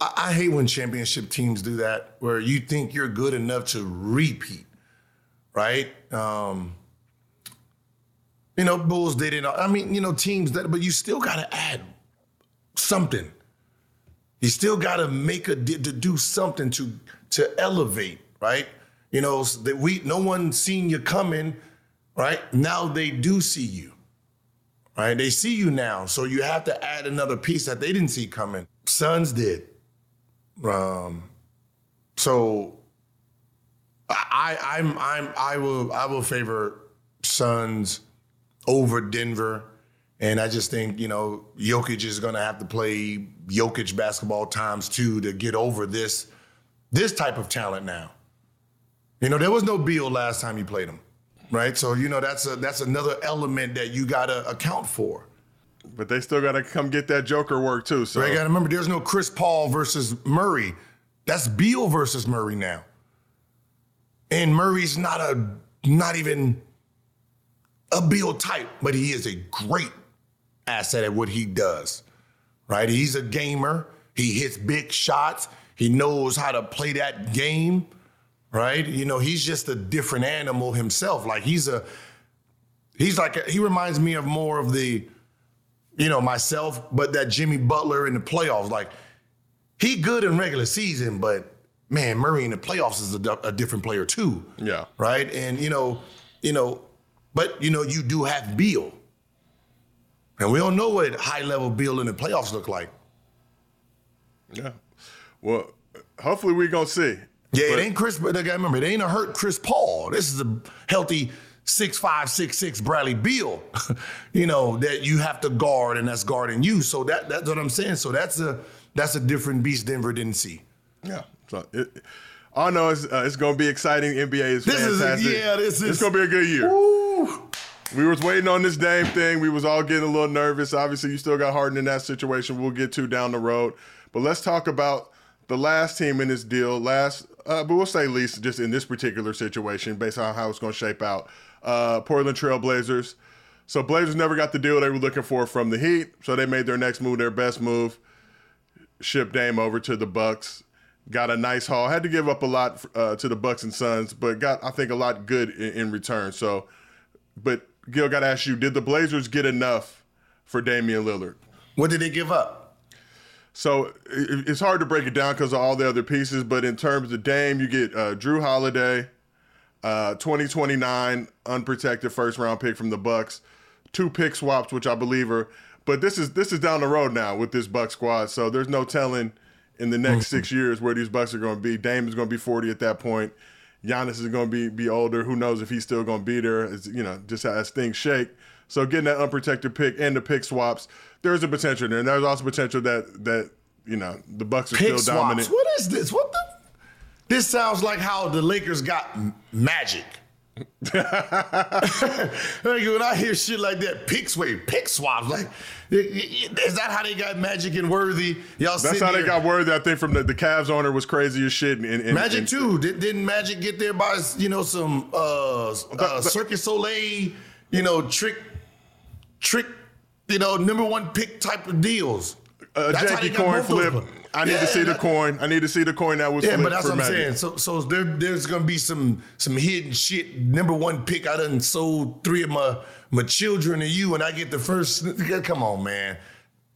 I I hate when championship teams do that, where you think you're good enough to repeat, right? Um, you know, Bulls they didn't. I mean, you know, teams that, but you still got to add something. You still got to make a to do something to to elevate, right? You know that we no one seen you coming, right? Now they do see you, right? They see you now, so you have to add another piece that they didn't see coming. Suns did, um, so I I'm I'm I will I will favor Suns over Denver. And I just think, you know, Jokic is gonna have to play Jokic basketball times two to get over this this type of talent now. You know, there was no Beal last time you played him. Right? So, you know, that's a that's another element that you gotta account for. But they still got to come get that Joker work too. So? You gotta remember there's no Chris Paul versus Murray. That's Beal versus Murray now. And Murray's not a not even a Beal type, but he is a great asset at what he does. Right? He's a gamer. He hits big shots. He knows how to play that game. Right? You know, he's just a different animal himself. Like he's a he's like a, he reminds me of more of the you know, myself, but that Jimmy Butler in the playoffs, like he good in regular season, but man, Murray in the playoffs is a, a different player too. Yeah. Right. And you know, you know, but you know, you do have Beal, and we don't know what high level Beal in the playoffs look like. yeah. Well, hopefully we're gonna see. Yeah, But- it ain't Chris. But I remember, it ain't a hurt Chris Paul. This is a healthy six five, six six Bradley Beal. [laughs] you know that you have to guard, and that's guarding you. So that that's what I'm saying. So that's a that's a different beast Denver didn't see. Yeah. So it, all I know is uh, it's gonna be exciting. NBA is This is fantastic. yeah. This is It's gonna be a good year. Woo. We was waiting on this damn thing. We was all getting a little nervous. Obviously, you still got Harden in that situation. We'll get to down the road. But let's talk about the last team in this deal. Last, uh, but we'll say least just in this particular situation, based on how it's going to shape out. Uh, Portland Trail Blazers. So Blazers never got the deal they were looking for from the Heat. So they made their next move, their best move, ship Dame over to the Bucks. Got a nice haul. Had to give up a lot uh, to the Bucks and Suns, but got I think a lot good in, in return. So but Gil, got to ask you: Did the Blazers get enough for Damian Lillard? What did they give up? So it's hard to break it down because of all the other pieces. But in terms of Dame, you get uh, Jrue Holiday, uh, 2029 unprotected first round pick from the Bucks, two pick swaps, which I believe are. But this is this is down the road now with this Buck squad. So there's no telling in the next six years where these Bucks are going to be. Dame is going to be 40 at that point. Giannis is going to be be older. Who knows if he's still going to be there? It's, you know, just as things shake. So getting that unprotected pick and the pick swaps, there's a potential there. And there's also potential that that you know the Bucks are Pick still dominant. swaps. What is this? What the? This sounds like how the Lakers got Magic. [laughs] like when I hear shit like that, pick swap, pick swaps. Like, is that how they got Magic and Worthy? Y'all That's how they got Worthy. I think from the, the Cavs owner was crazy as shit. And, and, Magic and- too. Did, didn't Magic get there by you know some uh, uh Circus Soleil, you know trick, trick, you know number one pick type of deals? Uh, That's how janky they got coin flip. I need yeah, to see the coin. I need to see the coin that was. Yeah, but that's what I'm saying. So, so there, there's gonna be some some hidden shit. Number one pick. I done sold three of my my children to you, and I get the first. Come on, man.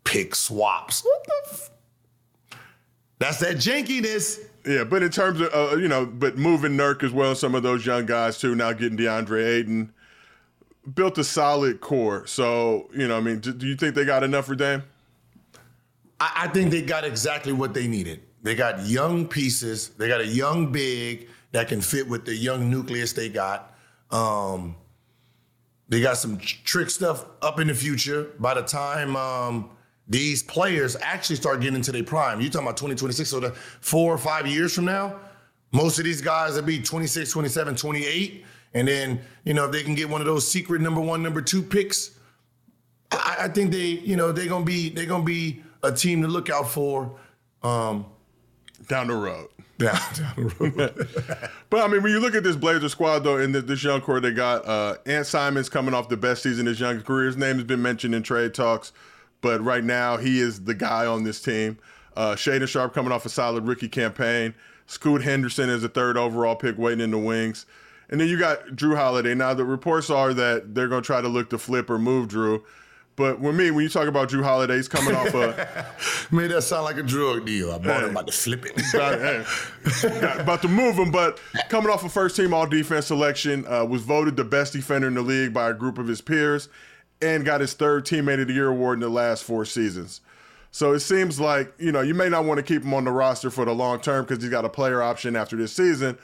Pick swaps. What the? F- that's that jankiness. Yeah, but in terms of uh, you know, but moving Nurk as well, some of those young guys too. Now getting DeAndre Ayton, built a solid core. So you know, I mean, do, do you think they got enough for Dame? I, I think they got exactly what they needed. They got young pieces. They got a young big that can fit with the young nucleus they got. Um, they got some trick stuff up in the future. By the time um, these players actually start getting into their prime, you're talking about 2026, so the four or five years from now, most of these guys will be 26, 27, 28. And then, you know, if they can get one of those secret number one, number two picks, I, I think they, you know, they're gonna be they're gonna be a team to look out for. Um, down the road. [laughs] Down, down the road. [laughs] but I mean, when you look at this Blazer squad, though, and this young core they got, uh, Ant Simons coming off the best season in his young career. His name has been mentioned in trade talks, but right now he is the guy on this team. Uh, Shaedon Sharpe coming off a solid rookie campaign. Scoot Henderson is a third overall pick waiting in the wings. And then you got Jrue Holiday. Now, the reports are that they're going to try to look to flip or move Jrue. But with me, when you talk about Jrue Holiday, he's coming off a [laughs] made that sound like a drug deal. I bought hey, him about to flip it. [laughs] about, hey, about to move him, but coming off a first team all defense selection, uh, was voted the best defender in the league by a group of his peers, and got his third teammate of the year award in the last four seasons. So it seems like, you know, you may not want to keep him on the roster for the long term because he's got a player option after this season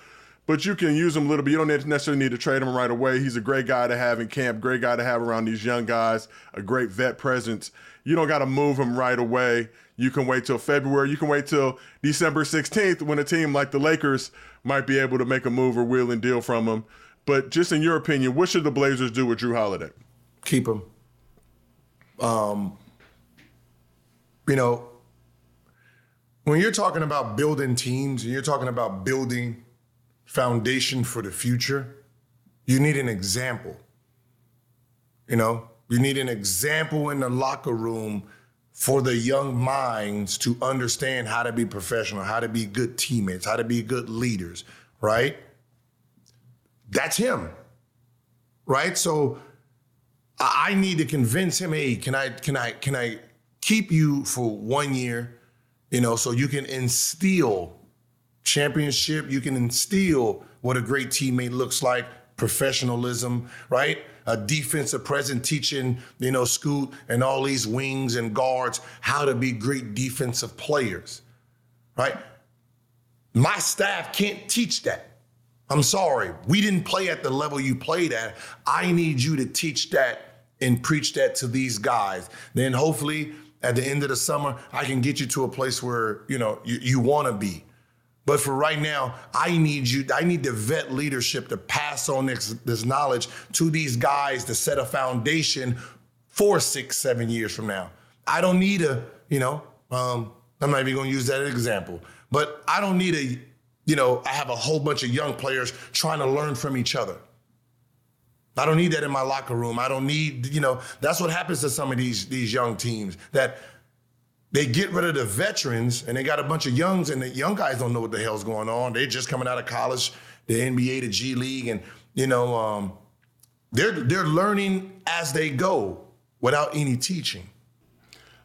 but you can use him a little bit. You don't necessarily need to trade him right away. He's a great guy to have in camp, great guy to have around these young guys, a great vet presence. You don't got to move him right away. You can wait till February. You can wait till December 16th when a team like the Lakers might be able to make a move or wheel and deal from him. But just in your opinion, what should the Blazers do with Jrue Holiday? Keep him. Um, you know, when you're talking about building teams and you're talking about building foundation for the future, you need an example. You know, you need an example in the locker room for the young minds to understand how to be professional, how to be good teammates, how to be good leaders, right? That's him. Right? So I need to convince him, hey, can I can I can I keep you for one year, you know, so you can instill championship, you can instill what a great teammate looks like, professionalism, right? A defensive present teaching, you know, Scoot and all these wings and guards how to be great defensive players, right? My staff can't teach that. I'm sorry. We didn't play at the level you played at. I need you to teach that and preach that to these guys. Then hopefully at the end of the summer, I can get you to a place where, you know, you, you want to be but for right now, I need you, I need the vet leadership to pass on this, this knowledge to these guys to set a foundation for six, seven years from now. I don't need a, you know, um, I'm not even gonna use that example, but I don't need a, you know, I have a whole bunch of young players trying to learn from each other. I don't need that in my locker room. I don't need, you know, that's what happens to some of these these young teams that they get rid of the veterans and they got a bunch of youngs and the young guys don't know what the hell's going on. They're just coming out of college, the NBA, the G League, and you know, um, they're they're learning as they go without any teaching.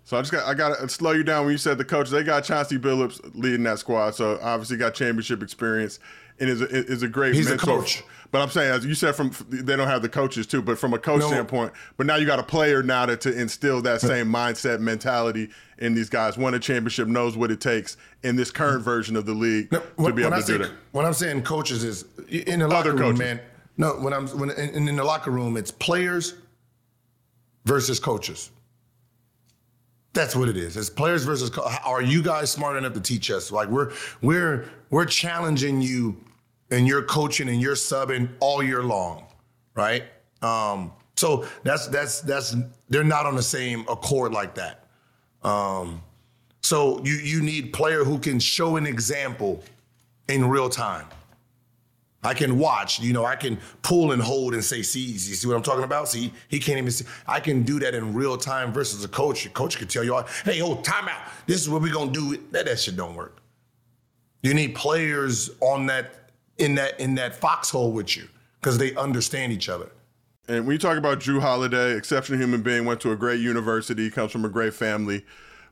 So I just got I got to slow you down when you said the coach. They got Chauncey Billups leading that squad, so obviously got championship experience and is a, is a great He's mentor. a coach. But I'm saying, as you said, from they don't have the coaches too, but from a coach no. standpoint, but now you got a player now to, to instill that same mindset mentality in these guys. Won a championship, knows what it takes in this current version of the league no, to be able to say, do that. What I'm saying, coaches is in the locker room, man. No, when I'm when in, in the locker room, it's players versus coaches. That's what it is. It's players versus. Are you guys smart enough to teach us? Like we're we're we're challenging you and you're coaching and you're subbing all year long, right? Um, so that's that's that's they're not on the same accord like that. Um, so you you need player who can show an example in real time. I can watch, you know, I can pull and hold and say, see, you see what I'm talking about? See, he can't even see. I can do that in real time versus a coach. A coach could tell you, hey, oh, timeout. This is what we're gonna do. That that shit don't work. You need players on that in that in that foxhole with you because they understand each other. And when you talk about Jrue Holiday, exceptional human being, went to a great university, comes from a great family,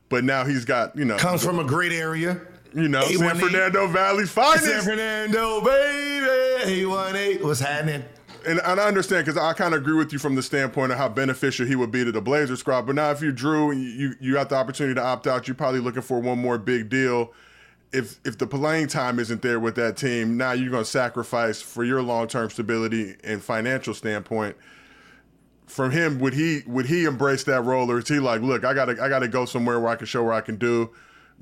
but now he's got you know comes from a great area. You know, San Fernando Valley finest. San Fernando, baby, A18. What's happening? And, and I understand because I kind of agree with you from the standpoint of how beneficial he would be to the Blazers squad. But now, if you drew, and you you got the opportunity to opt out, you're probably looking for one more big deal. If if the playing time isn't there with that team, now you're going to sacrifice for your long term stability and financial standpoint. From him, would he would he embrace that role, or is he like, look, I gotta I gotta go somewhere where I can show where I can do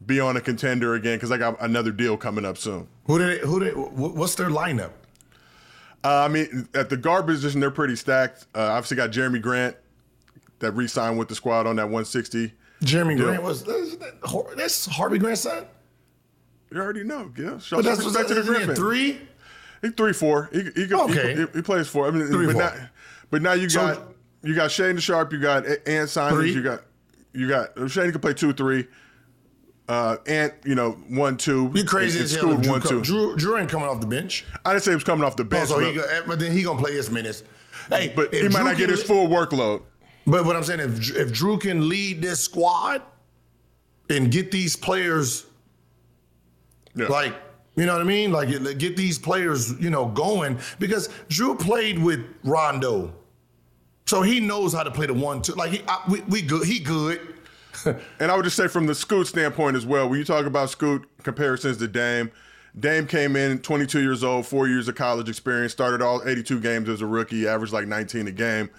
be on a contender again because I got another deal coming up soon. Who did? It, who did? What's their lineup? Uh, I mean, at the guard position, they're pretty stacked. Uh, obviously, got Jerami Grant that re-signed with the squad on that 160. Jerami deal. Grant was that's Harvey Grant's son. You already know, yeah. Show but that's respect to the Griffin. Three. He three four. He he, okay. he, he plays four. I mean, three, but four. now, but now you got so, you got Shaedon Sharpe. You got Ant Simons. You got you got Shane can play two three. Uh, Ant, you know, one two. You crazy as hell. One two. Drew, Jrue ain't coming off the bench. I didn't say he was coming off the bench. Oh, so he, but then he gonna play his minutes. Hey, but he might Jrue not get his full workload. But what I'm saying, if if Jrue can lead this squad and get these players, yeah. like you know what I mean, like get these players, you know, going because Jrue played with Rondo, so he knows how to play the one two. Like he, I, we, we good, he good. [laughs] and I would just say from the Scoot standpoint as well, when you talk about Scoot comparisons to Dame, Dame came in 22 years old, four years of college experience, started all 82 games as a rookie, averaged like 19 a game.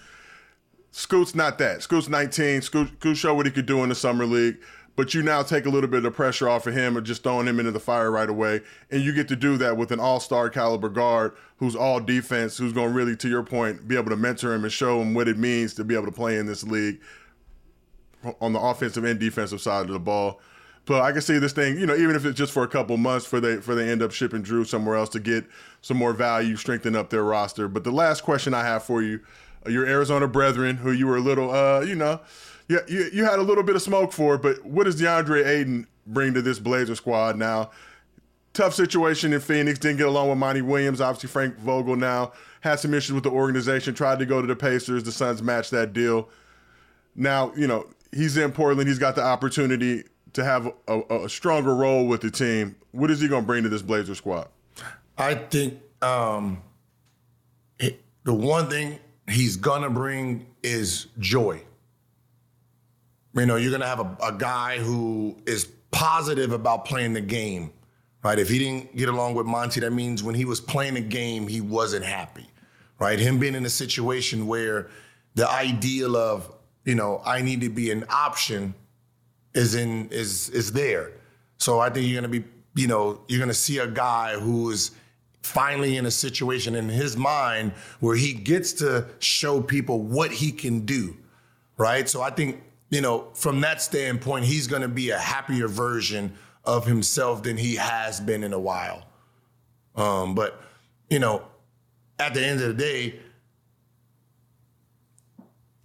Scoot's not that. Scoot's 19. Scoot, Scoot showed what he could do in the summer league, but you now take a little bit of pressure off of him and just throwing him into the fire right away. And you get to do that with an all-star caliber guard who's all defense, who's going to really, to your point, be able to mentor him and show him what it means to be able to play in this league on the offensive and defensive side of the ball. But I can see this thing, you know, even if it's just for a couple months, for they for they end up shipping Jrue somewhere else to get some more value, strengthen up their roster. But the last question I have for you, your Arizona brethren, who you were a little, uh, you know, you, you you had a little bit of smoke for, it, but what does DeAndre Ayton bring to this Blazer squad now? Tough situation in Phoenix, didn't get along with Monty Williams. Obviously, Frank Vogel now had some issues with the organization. Tried to go to the Pacers. The Suns matched that deal. Now, you know, he's in Portland. He's got the opportunity to have a, a stronger role with the team. What is he going to bring to this Blazer squad? I think um, the one thing he's going to bring is joy. You know, you're going to have a, a guy who is positive about playing the game, right? If he didn't get along with Monty, that means when he was playing the game, he wasn't happy, right? Him being in a situation where the ideal of you know, I need to be an option is in is is there. So I think you're gonna be, you know, you're gonna see a guy who is finally in a situation in his mind where he gets to show people what he can do. Right. So I think, you know, from that standpoint, he's gonna be a happier version of himself than he has been in a while. Um, but, you know, at the end of the day,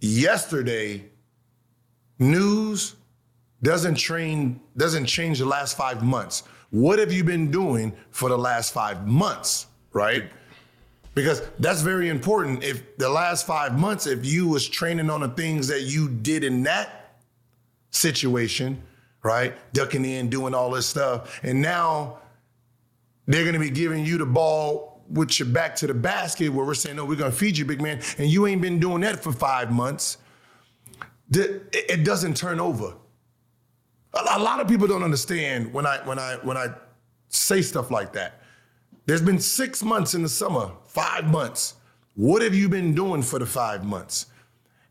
yesterday news doesn't train doesn't change the last five months what have you been doing for the last five months right because that's very important if the last five months if you was training on the things that you did in that situation right ducking in doing all this stuff and now they're going to be giving you the ball with your back to the basket where we're saying, no, we're going to feed you, big man, and you ain't been doing that for five months, it doesn't turn over. A lot of people don't understand when I when I when I say stuff like that. There's been six months in the summer, five months. What have you been doing for the five months?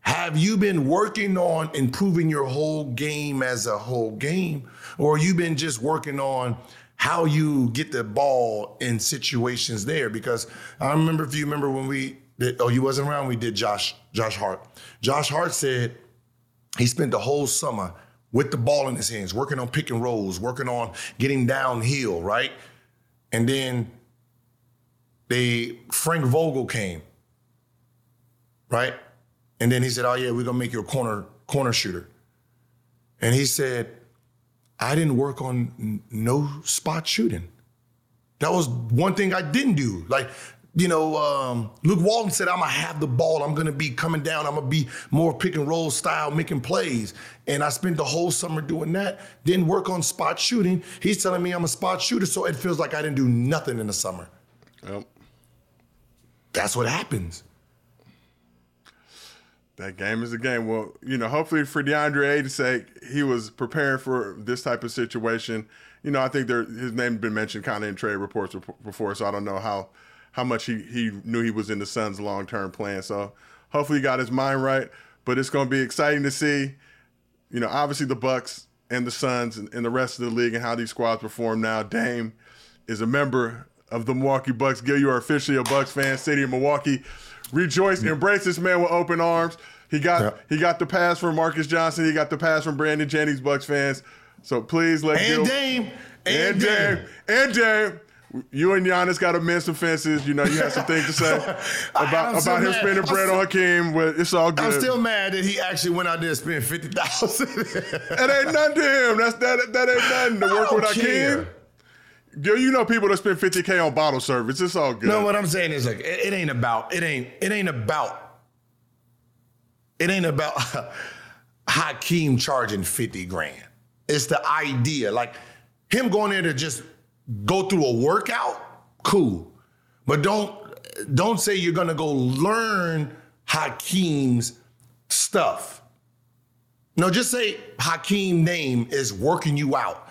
Have you been working on improving your whole game as a whole game? Or you been just working on how you get the ball in situations there. Because I remember if you remember when we did, oh, you wasn't around, we did Josh, Josh Hart. Josh Hart said he spent the whole summer with the ball in his hands, working on pick and rolls, working on getting downhill, right? And then they Frank Vogel came, right? And then he said, "Oh yeah, we're gonna make you a corner corner shooter." And he said, "I didn't work on n- no spot shooting. That was one thing I didn't do. Like, you know, um, Luke Walton said, I'm gonna have the ball. I'm gonna be coming down. I'm gonna be more pick and roll style, making plays. And I spent the whole summer doing that. Didn't work on spot shooting. He's telling me I'm a spot shooter, so it feels like I didn't do nothing in the summer. Yep. That's what happens. That game is a game. Well, you know, hopefully for DeAndre Ayton's sake, he was preparing for this type of situation. You know, I think there his name been mentioned kind of in trade reports before, so I don't know how how much he, he knew he was in the Suns' long term plan. So hopefully he got his mind right. But it's going to be exciting to see. You know, obviously the Bucks and the Suns and, and the rest of the league and how these squads perform now. Dame is a member of the Milwaukee Bucks. Gil, you are officially a Bucks fan. City of Milwaukee, rejoice, embrace this man with open arms. He got Yep. he got the pass from Marques Johnson. He got the pass from Brandon Jennings, Bucks fans. So please let And Gil Dame. and And Dame Dame. and Dame. You and Giannis got to mend some fences. You know, you have some things to say [laughs] about about him mad. spending bread so- on Hakeem. But it's all good. I'm still mad that he actually went out there and spent 50000 that ain't nothing to him. That's that that ain't nothing to work with Hakeem. Gil, you know people that spend 50k on bottle service. It's all good. No, what I'm saying is like it, it ain't about it ain't it ain't about it ain't about [laughs] Hakeem charging 50 grand. It's the idea. Like him going there to just go through a workout, cool. But don't don't say you're gonna go learn Hakeem's stuff. No, just say Hakeem name is working you out.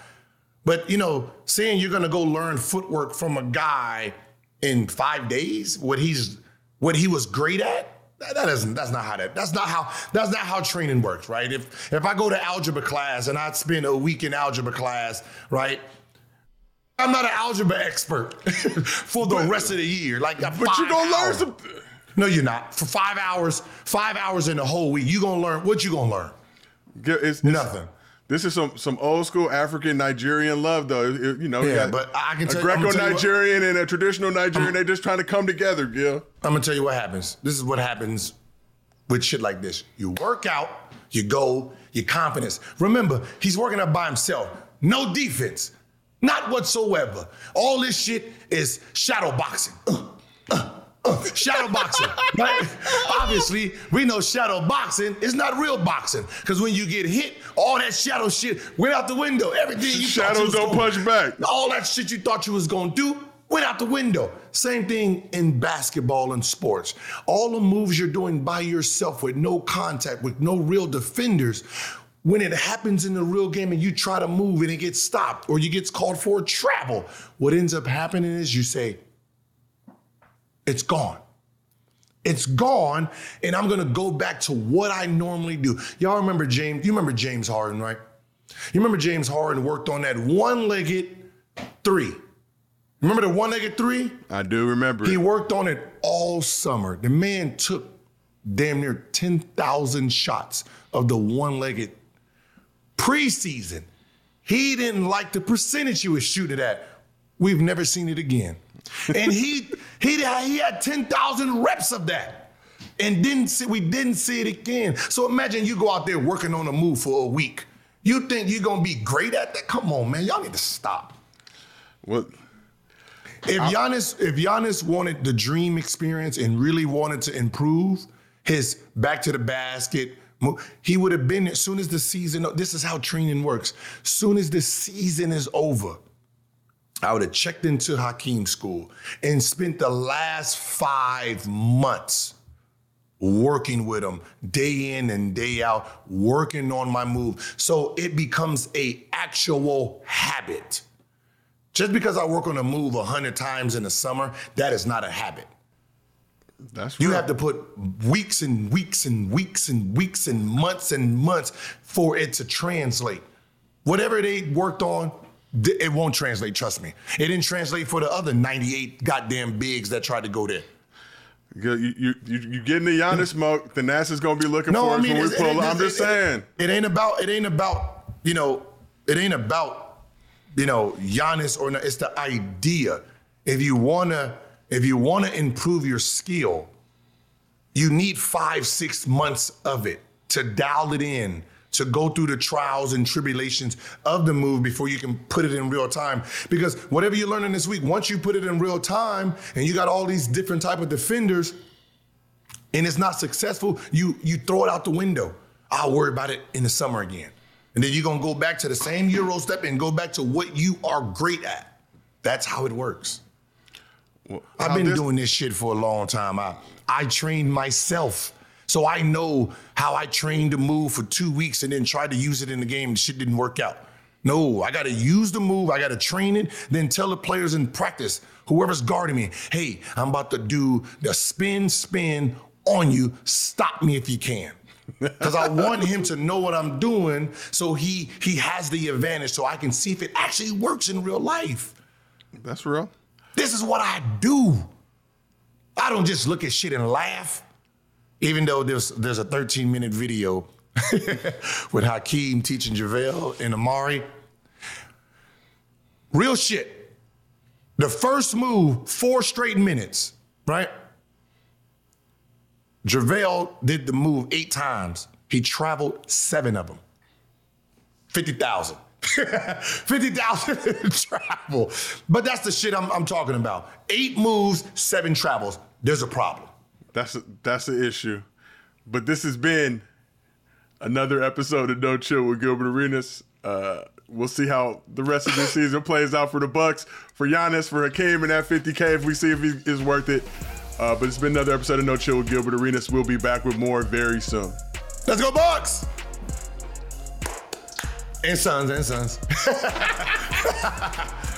But you know, saying you're gonna go learn footwork from a guy in five days, what he's what he was great at, that, that isn't that's not how that that's not how that's not how training works, right? If if I go to algebra class and I spend a week in algebra class, right? I'm not an algebra expert [laughs] for the rest of the year. Like, but you're gonna learn some. No, you're not. For five hours, five hours in the whole week, you gonna learn what you gonna learn. It's, it's- Nothing. This is some some old school African Nigerian love, though. It- you know, Yeah, but I can a tell you- Greco gonna tell you what- Nigerian and a traditional Nigerian. They're just trying to come together, Gil. I'm gonna tell you what happens. This is what happens with shit like this. You work out, you go, your confidence. Remember, he's working out by himself. No defense. Not whatsoever. All this shit is shadow boxing. Uh, uh, shadow boxing. right? Obviously, we know shadow boxing is not real boxing. Because when you get hit, all that shadow shit went out the window. Everything you thought you Shadows don't punch back. all that shit you thought you was gonna do went out the window. Same thing in basketball and sports. All the moves you're doing by yourself with no contact, with no real defenders. When it happens in the real game and you try to move and it gets stopped or you gets called for a travel, what ends up happening is you say, it's gone. It's gone, and I'm gonna go back to what I normally do. Y'all remember James? You remember James Harden, right? You remember James Harden worked on that one-legged three. Remember the one-legged three? I do remember. He worked on it all summer. The man took damn near 10,000 shots of the one-legged preseason. He didn't like the percentage he was shooting at. We've never seen it again. And he he he had 10,000 reps of that. And didn't see, we didn't see it again. So imagine you go out there working on a move for a week. You think you're gonna be great at that? Come on, man. Y'all need to stop. What? If Giannis, if Giannis wanted the dream experience and really wanted to improve his back to the basket, he would have been as soon as the season. This is how training works. Soon as the season is over, I would have checked into Hakeem school and spent the last five months working with him day in and day out, working on my move. So it becomes a actual habit. Just because I work on a move a hundred times in the summer, that is not a habit. That's You real. have to put weeks and weeks and weeks and weeks and months and months for it to translate. Whatever they worked on, it won't translate, trust me. It didn't translate for the other 98 goddamn bigs that tried to go there. You, you, you, you getting the Giannis hmm. smoke, the NASA's gonna be looking No, for I us when we pull. it- I'm just it- saying. It ain't about. It ain't about. You know. It ain't about. You know, Giannis or not. It's the idea. If you wanna if you want to improve your skill, you need five, six months of it to dial it in, to go through the trials and tribulations of the move before you can put it in real time. Because whatever you're learning this week, once you put it in real time and you got all these different type of defenders and it's not successful, you you throw it out the window. I'll worry about it in the summer again. And then you're gonna go back to the same Euro step and go back to what you are great at. That's how it works. Well, I've been this- doing this shit for a long time. I I trained myself. So I know how I trained to move for two weeks and then tried to use it in the game and shit didn't work out. No, I gotta use the move, I gotta train it, then tell the players in practice, whoever's guarding me, hey, I'm about to do the spin, spin on you. Stop me if you can. [laughs] Because I want him to know what I'm doing so he he has the advantage so I can see if it actually works in real life. That's real. This is what I do. I don't just look at shit and laugh. Even though there's there's a 13 minute video [laughs] with Hakeem teaching JaVale and Amar'e. Real shit. The first move, four straight minutes, right? JaVale did the move eight times. He traveled seven of them. 50,000. [laughs] 50,000 [laughs] travel. But that's the shit I'm, I'm talking about. Eight moves, seven travels. There's a problem. That's that's the issue. But this has been another episode of No Chill with Gilbert Arenas. Uh, we'll see how the rest of this [laughs] season plays out for the Bucks, for Giannis, for Hakeem, and that 50k if we see if he is worth it. Uh, but it's been another episode of No Chill with Gilbert Arenas. We'll be back with more very soon. Let's go, Bucks! And Suns, and Suns. [laughs]